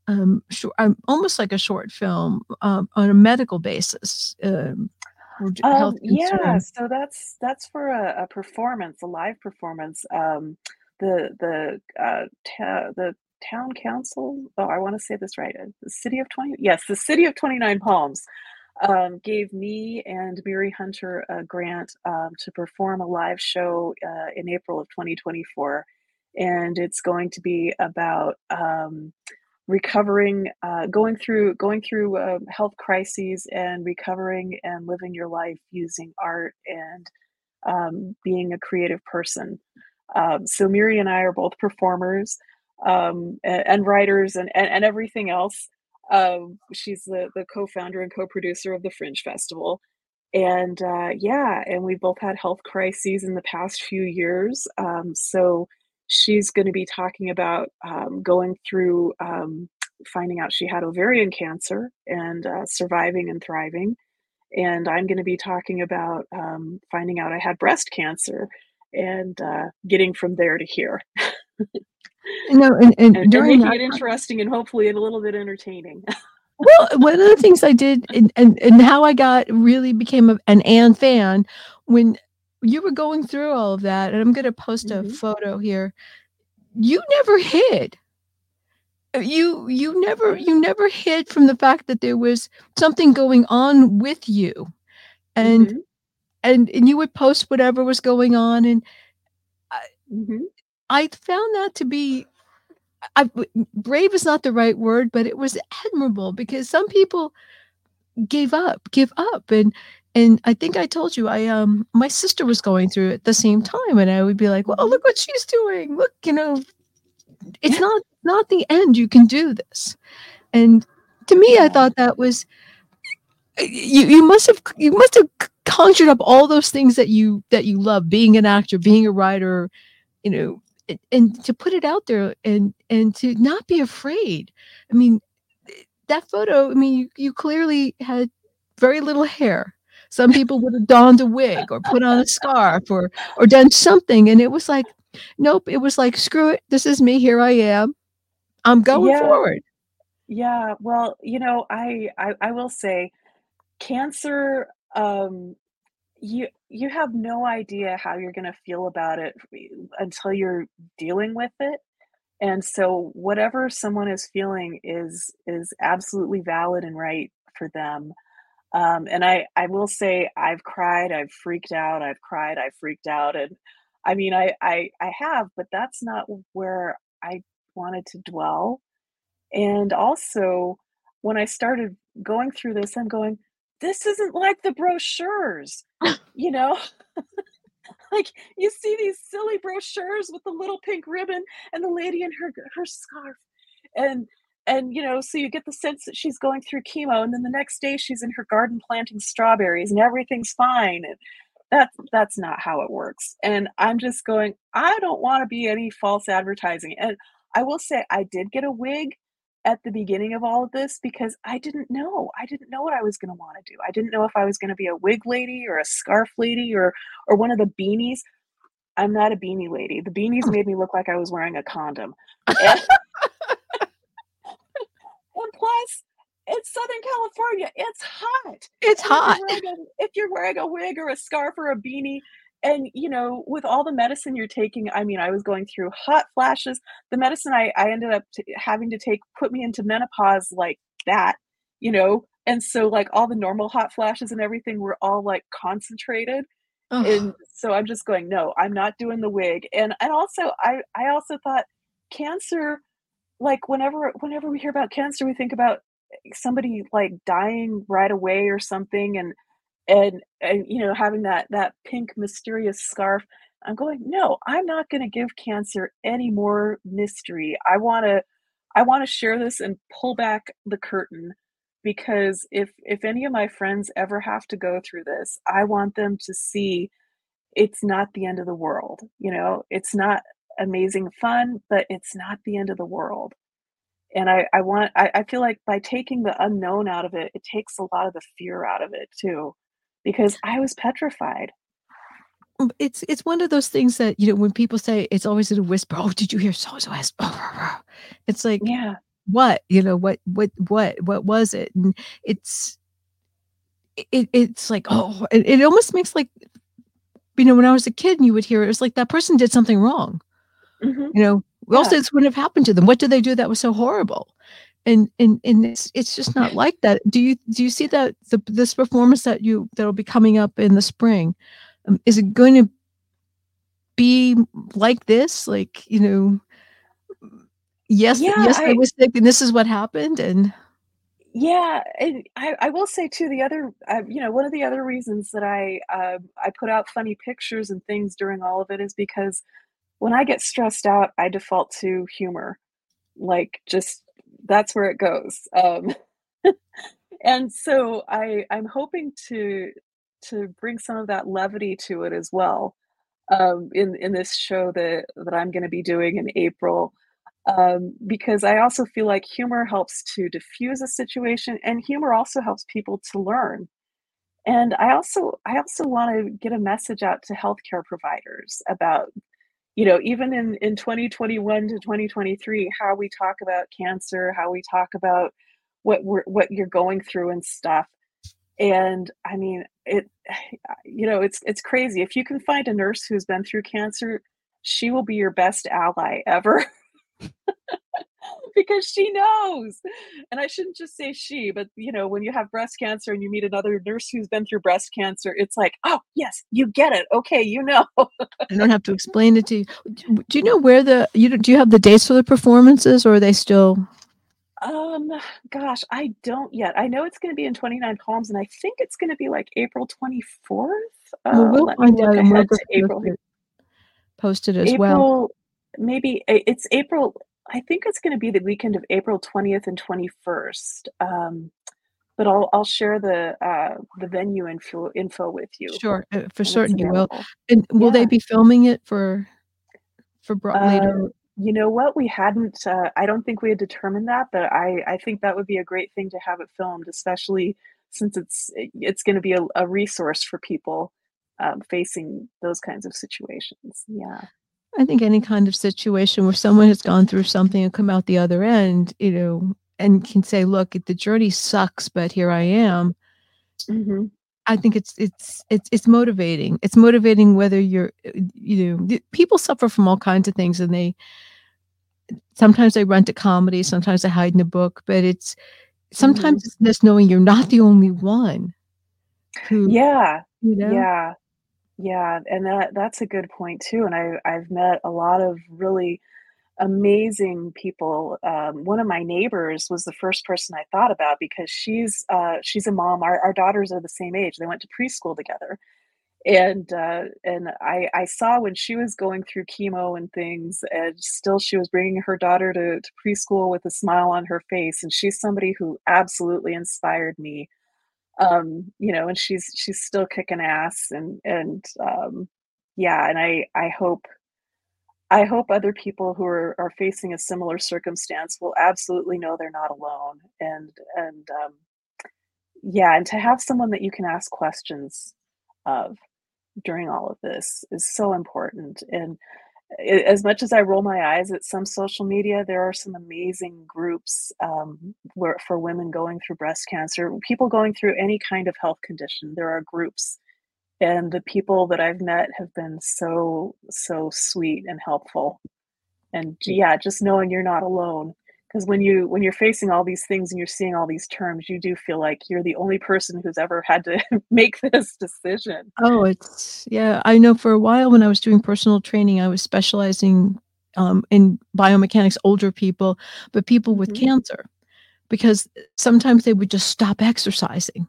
um, short, um, almost like a short film um, on a medical basis. Um, um yeah, so that's that's for a, a, performance, a live performance. Um, the the uh, ta- the town council. Oh, I want to say this right. Uh, the city of 20, yes, the city of 29 Palms um, gave me and Miri Hunter a grant um, to perform a live show uh, in April of 2024. And it's going to be about um, recovering, uh, going through, going through uh, health crises and recovering and living your life using art and um, being a creative person. Um, so Miri and I are both performers um, and, and, writers and, and, and everything else. Um, she's the, the co-founder and co-producer of the Fringe Festival. And uh, yeah, and we both had health crises in the past few years. Um, so she's going to be talking about um, going through um, finding out she had ovarian cancer and uh, surviving and thriving. And I'm going to be talking about finding out I had breast cancer and uh, getting from there to here. No, and, and, and, during and making it interesting and hopefully a little bit entertaining. well, one of the things I did and, and, and how I got really became a, an Ann fan when you were going through all of that, and I'm going to post mm-hmm. a photo here. You never hid. Uh, you you never you never hid from the fact that there was something going on with you, and mm-hmm. And and you would post whatever was going on, and I, mm-hmm. I found that to be I, brave is not the right word, but it was admirable because some people gave up, give up, and and I think I told you I um my sister was going through it at the same time, and I would be like, well, look what she's doing. Look, you know, it's not not the end. You can do this, and to me, I thought that was you. You must have you must have conjured up all those things that you that you love being an actor being a writer you know and, and to put it out there and and to not be afraid. I mean that photo i mean you, you clearly had very little hair. Some people would have donned a wig or put on a scarf or or done something and it was like nope it was like screw it this is me here i am. I'm going Yeah. forward. Yeah, well, you know, I I I will say cancer, um, you you have no idea how you're gonna feel about it until you're dealing with it, and so whatever someone is feeling is is absolutely valid and right for them. Um, and I I will say I've cried, I've freaked out, I've cried, I've freaked out, and I mean, I I I have, but that's not where I wanted to dwell. And also, when I started going through this, I'm going, "This isn't like the brochures." You know? Like, you see these silly brochures with the little pink ribbon and the lady in her her scarf, and and, you know, so you get the sense that she's going through chemo, and then the next day she's in her garden planting strawberries and everything's fine, and that's that's not how it works, and I'm just going, "I don't wanna be any false advertising," and I will say I did get a wig at the beginning of all of this because I didn't know. I didn't know what I was gonna wanna do. I didn't know if I was gonna be a wig lady or a scarf lady or or one of the beanies. I'm not a beanie lady. The beanies made me look like I was wearing a condom. And and plus, it's Southern California, it's hot, It's and if you're hot. a if you're wearing a wig or a scarf or a beanie, and, you know, with all the medicine you're taking, I mean, I was going through hot flashes. The medicine I I ended up t having to take put me into menopause like that, you know, and so, like, all the normal hot flashes and everything were all, like, concentrated, Ugh. and so I'm just going, "No, I'm not doing the wig," and and also, I I also thought cancer like, whenever whenever we hear about cancer, we think about, somebody, like, dying right away or something and and and, you know, having that that pink mysterious scarf. I'm going, "No, I'm not gonna give cancer any more mystery. I wanna I wanna share this and pull back the curtain because if if any of my friends ever have to go through this, I want them to see it's not the end of the world, you know? It's not amazing fun, but it's not the end of the world." And I I want I I feel like by taking the unknown out of it, it takes a lot of the fear out of it too, because I was petrified. Mm, it's it's one of those things that, you know, when people say it's always in a whisper, "Oh, did you hear so and so has" It's like, Yeah. "What?" You know, "What what what what was it?" And it's it it's like, oh, it it almost makes like you know, when I was a kid and you would hear it, it was like that person did something wrong. Mhm. You know? Else Yeah. this wouldn't have happened to them? What did they do that was so horrible? And and and it's it's just not like that. Do you do you see that the this performance that you that'll be coming up in the spring, um, is it going to be like this? Like, you know, yes Yeah, yes, I I was sick and this is what happened and Yeah, and I I will say too, the other uh, you know, one of the other reasons that I, um, I put out funny pictures and things during all of it is because when I get stressed out, I default to humor. Like, just that's where it goes. Um, and so I I'm hoping to to bring some of that levity to it as well, um, in in this show that that I'm gonna be doing in April, um, because I also feel like humor helps to diffuse a situation, and humor also helps people to learn. And I also I also wanna get a message out to healthcare providers about, you know, even in in 2021 to 2023, how we talk about cancer, how we talk about what we're what you're going through and stuff. And, I mean, it you know, it's it's crazy. If you can find a nurse who's been through cancer, she will be your best ally ever. Because she knows! And I shouldn't just say she, but, you know, when you have breast cancer and you meet another nurse who's been through breast cancer, it's like, "Oh, yes, you get it. Okay, you know." I don't have to explain it to you. Do you know where the you do you have the dates for the performances, or are they still Um, gosh, I don't yet. I know it's gonna be in 29 Palms, and I think it's gonna be, like, April 24th? Well, Uh, we'll me find out we'll to April he it post as well. Maybe it's April I think it's gonna be the weekend of April 20th and 21st. Um But I'll I'll share the, uh, the venue info info with you Sure, uh, for certain you will. And will they be filming it for for bro later? You know what? We hadn't, uh I don't think we had determined that, but I I think that would be a great thing to have it filmed, especially since it's it's gonna be a a resource for people, um, facing those kinds of situations. Yeah. I think any kind of situation where someone has gone through something and come out the other end, you know, and can say, "Look, the journey sucks, but here I am." Mhm. I think it's it's it's it's motivating. It's motivating whether you're, uh, you know, people suffer from all kinds of things, and they sometimes they run to comedy, sometimes they hide in a book, but it's sometimes it's just knowing you're not the only one who Yeah. you know? Yeah. Yeah, and that that's a good point too, and I I've met a lot of really amazing people. Um, one of my neighbors was the first person I thought about because she's, uh, she's a mom. Our our daughters are the same age. They went to preschool together. And, uh, and I I saw when she was going through chemo and things, and still she was bringing her daughter to to preschool with a smile on her face, and she's somebody who absolutely inspired me. Um, you know, and she's she's still kicking ass and and, um, yeah, and I I hope I hope other people who are are facing a similar circumstance will absolutely know they're not alone, and and, um yeah, and to have someone that you can ask questions of during all of this is so important, and as much as I roll my eyes at some social media, there are some amazing groups, um, where for women going through breast cancer, people going through any kind of health condition, there are groups, and the people that I've met have been so, so sweet and helpful. And yeah, just knowing you're not alone, 'cause when you when you're facing all these things and you're seeing all these terms, you do feel like you're the only person who's ever had to make this decision. Oh, it's yeah, I know for a while when I was doing personal training, I was specializing, um, in biomechanics, older people, but people with Mhm. cancer, because, sometimes they would just stop exercising.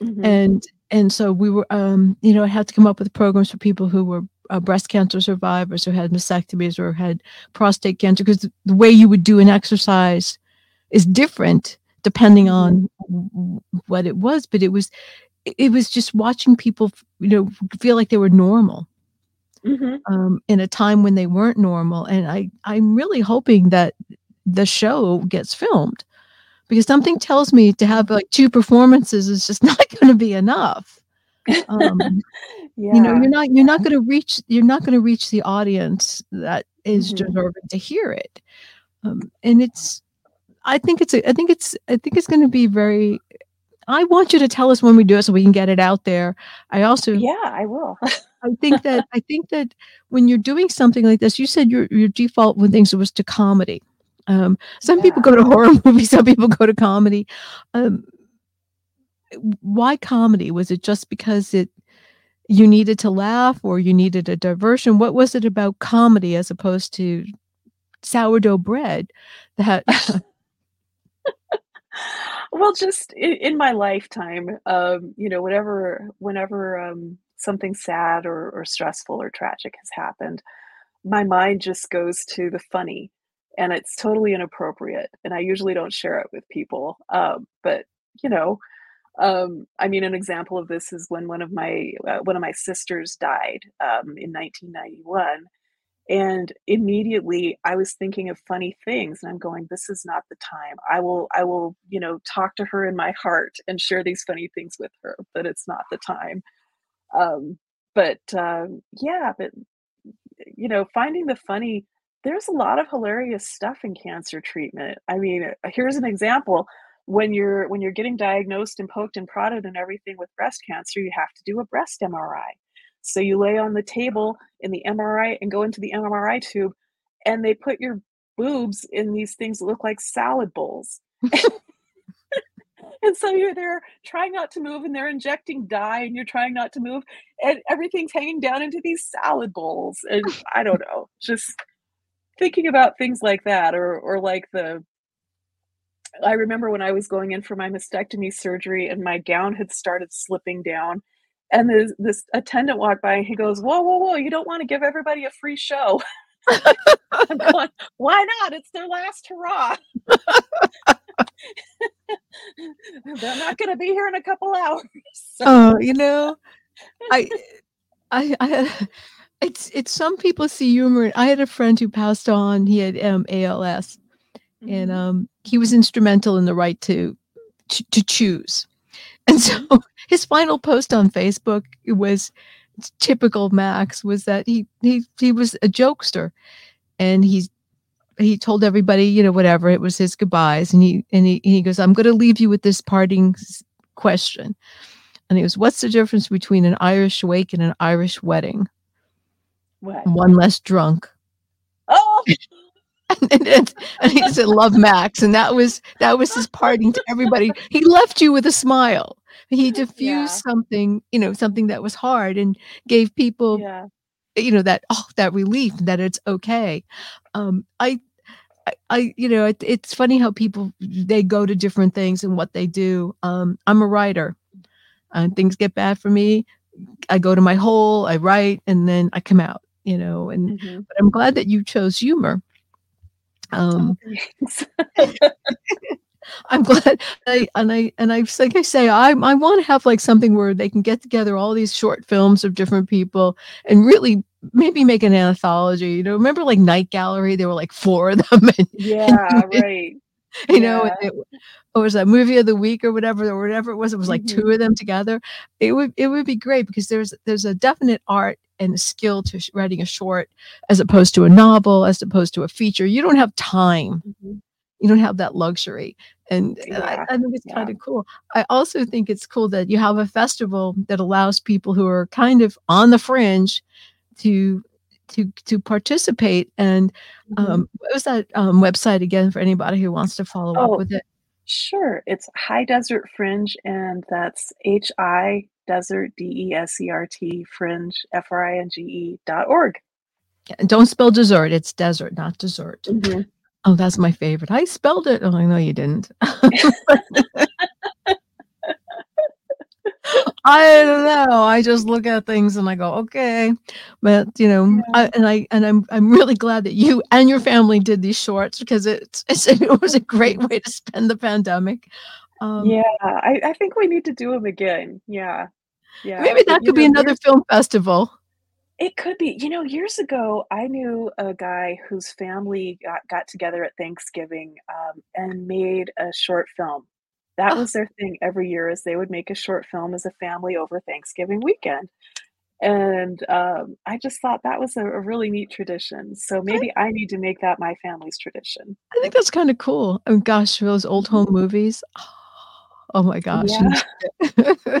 Mhm. And and so we were, um, you know, I had to come up with programs for people who were, uh, breast cancer survivors, who had mastectomies, or had prostate cancer because the way you would do an exercise is different depending Mhm. on what it was, but it was it was just watching people you know, feel like they were normal Mhm. um, in a time when they weren't normal, and I I'm really hoping that the show gets filmed, because something tells me to have, like, 2 performances is just not gonna be enough. Um, you know, you're not you're not gonna reach you're not gonna reach the audience that is Mhm. deserving to hear it. Um, and it's I think it's a I think it's I think it's gonna be very I want you to tell us when we do it so we can get it out there. I also Yeah, I will. I think that I think that when you're doing something like this, you said your your default when things was to comedy. Um, some people go to horror movies, some people go to comedy. Um why comedy? Was it just because it you needed to laugh or you needed a diversion? What was it about comedy as opposed to sourdough bread that Well, just i in my lifetime, um, you know, whatever whenever, um, something sad or or stressful or tragic has happened, my mind just goes to the funny, and it's totally inappropriate, and I usually don't share it with people, um, but, you know, um, I mean, an example of this is when one of my uh, one of my sisters died, um, in 1991, and immediately I was thinking of funny things, and I'm going, "This is not the time. I will I will, you know, talk to her in my heart and share these funny things with her, but it's not the time." Um, but, um, yeah, but, you know, finding the funny there's a lot of hilarious stuff in cancer treatment. I mean, uh, here's an example, when you're when you're getting diagnosed and poked and prodded and everything with breast cancer, you have to do a breast MRI. So you lay on the table in the MRI and go into the MRI tube, and they put your boobs in these things that look like salad bowls. And so you're there trying not to move, and they're injecting dye, and you're trying not to move, and everything's hanging down into these salad bowls, and I don't know, just thinking about things like that or or like the I remember when I was going in for my mastectomy surgery and my gown had started slipping down, and this this attendant walked by and he goes, "Whoa, whoa, whoa, you don't wanna give everybody a free show." I'm going, "Why not? It's their last hurrah." They're not gonna be here in a couple hours. Oh, you know, I I I it's it's some people see humor I had a friend who passed on, he had, um, ALS, and, Mhm. um, he was instrumental in the right to to choose. And so his final post on Facebook, was typical Max, was that he he he was a jokester, and he's he told everybody, you know, whatever, it was his goodbyes, and he and he he goes, "I'm gonna leave you with this parting question." And he goes, "What's the difference between an Irish wake and an Irish wedding?" What? "One less drunk." Oh! And and and he said, "Love, Max," and that was that was his parting to everybody. He left you with a smile. He diffused Yeah. something, you know, something that was hard and gave people, Yeah. you know, that, oh, that relief that it's okay. Um, I I I you know, it it's funny how people they go to different things and what they do. Um, I'm a writer, and things get bad for me, I go to my hole, I write, and then I come out, you know, and Mhm. but I'm glad that you chose humor. Oh, Um. I'm glad I and I and I like I say, I I wanna have, like, something where they can get together all these short films of different people and really maybe make an anthology, you know, remember, like, Night Gallery? There were, like, 4 of them and Yeah, right. you know, Yeah. it or was that movie of the week or whatever or whatever it was, it was, like, 2 Mhm. of them together. It would it would be great because there's there's a definite art and skill to sh writing a short as opposed to a novel, as opposed to a feature. You don't have time. Mhm. You don't have that luxury, and and I Yeah, I think it's yeah. kinda cool. I also think it's cool that you have a festival that allows people who are kind of on the fringe to to to participate, and, Mhm. um, what was that, um, website again for anybody who wants to follow up Oh, with it? sure. It's Hi Desert Fringe, and that's H-I desert, D-E-S-E-R-T, fringe, F-R-I-N-G-E, dot org. Don't spell dessert, it's desert, not dessert. Mhm. Oh, that's my favorite. I spelled it. Oh, I know you didn't. I don't know. I just look at things and I go, "Okay." But, you know, Yeah. I and I and I'm I'm really glad that you and your family did these shorts because it's it's it was a great way to spend the pandemic. Um Yeah, I I think we need to do them again. Yeah. Yeah, maybe that you could be another film festival. It could be. You know, years ago, I knew a guy whose family got got together at Thanksgiving, um, and made a short film. That Oh. was their thing every year is they would make a short film as a family over Thanksgiving weekend, and, um, I just thought that was a a really neat tradition, so maybe I need to make that my family's tradition. I think that's kinda cool. Oh gosh, those old home movies. Oh my gosh, Yeah.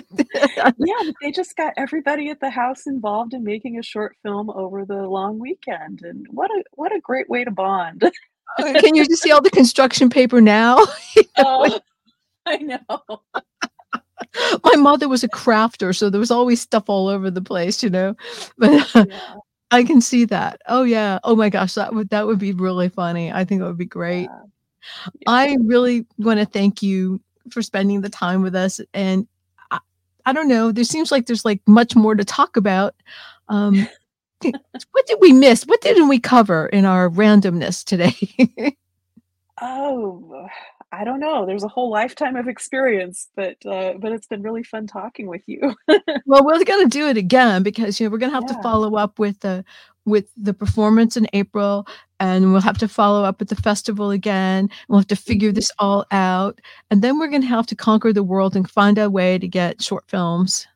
Yeah, they just got everybody at the house involved in making a short film over the long weekend, and what a what a great way to bond. Uh, can you just see all the construction paper now? You know, Oh, I know. My mother was a crafter, so there was always stuff all over the place, you know? But, uh, Yeah. I can see that. Oh, yeah. Oh my gosh, that would that would be really funny. I think it would be great. Yeah. I really wanna thank you for spending the time with us, and I I don't know, there seems like there's, like, much more to talk about. Um, what did we miss? What didn't we cover in our randomness today? Oh, I don't know. There's a whole lifetime of experience, but, uh, but it's been really fun talking with you. Well, we're gonna do it again because, you know, we're gonna have to follow up with the with the performance in April, and we'll have to follow up at the festival again. We'll have to figure this all out, and then we're gonna have to conquer the world and find a way to get short films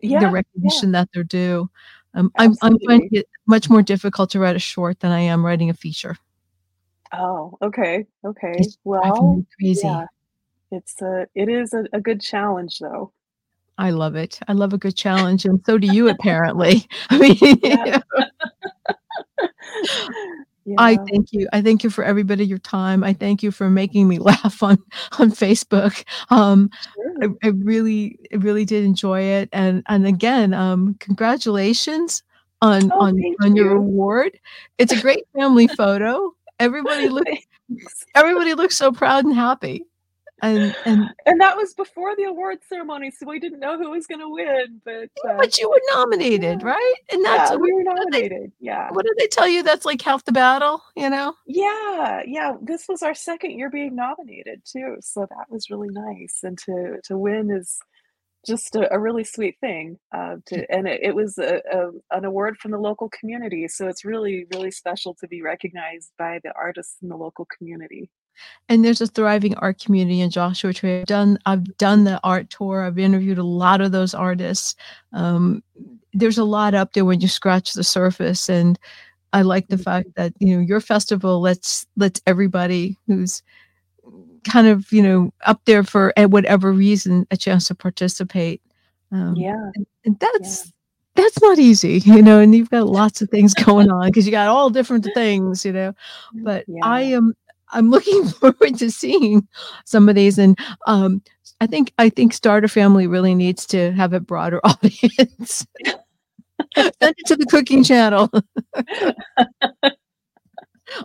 the Yeah, yeah. recognition that they're due. Um, I'm I'm finding it much more difficult to write a short than I am writing a feature. Oh, okay, okay. It's Well, crazy. yeah. It's a it is a a good challenge, though. I love it. I love a good challenge, and so do you apparently. I mean, Yeah. yeah. I thank you. I thank you for everybody your time. I thank you for making me laugh on on Facebook. Um, I Sure. I really I really did enjoy it, and and again, um, congratulations on Oh, on on your you. award. It's a great family photo. Everybody looks everybody looks so proud and happy. And and And that was before the awards ceremony, so we didn't know who was gonna win, but, uh But you were nominated, Yeah. right? And that's Yeah, we were what they nominated, yeah. what did they tell you? That's, like, half the battle, you know? Yeah, yeah, this was our 2nd year being nominated too, so that was really nice, and to to win is just a a really sweet thing, uh, to and it it was a a an award from the local community, so it's really, really special to be recognized by the artists in the local community. And there's a thriving art community in Joshua Tree. I've done I've done the art tour, I've interviewed a lot of those artists. Um, there's a lot up there when you scratch the surface, and I like the fact that, you know, your festival lets lets everybody who's kind of, you know, up there for at whatever reason, a chance to participate. Um, Yeah. and and Yeah. that's that's not easy, you know, and you've got lots of things going on because you got all different things, you know, but I am I'm looking forward to seeing some of these, and, um, I think I think Starter Family really needs to have a broader audience. Send it to the cooking channel.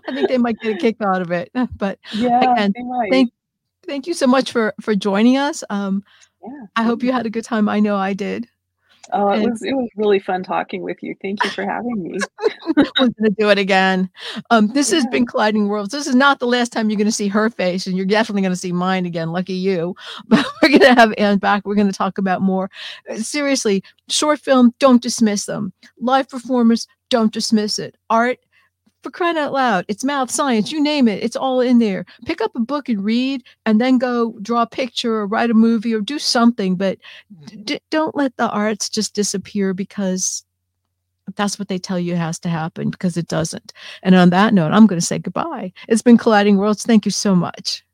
I think they might get a kick out of it, but Yeah, again, thank thank you so much for for joining us, um, Yeah, I hope you had a good time, I know I did. Oh, it was it was really fun talking with you, thank you for having me. We're gonna do it again. Um, this has been Colliding Worlds. This is not the last time you're gonna see her face, and you're definitely gonna see mine again, lucky you, but we're gonna have Ann back, we're gonna talk about more. Uh, seriously, short film, don't dismiss them. Live performers, don't dismiss it. Art, for crying out loud, it's math, science, you name it, it's all in there. Pick up a book and read, and then go draw a picture or write a movie or do something, but d don't let the arts just disappear because that's what they tell you has to happen, because it doesn't. And on that note, I'm gonna say goodbye. It's been Colliding Worlds, thank you so much.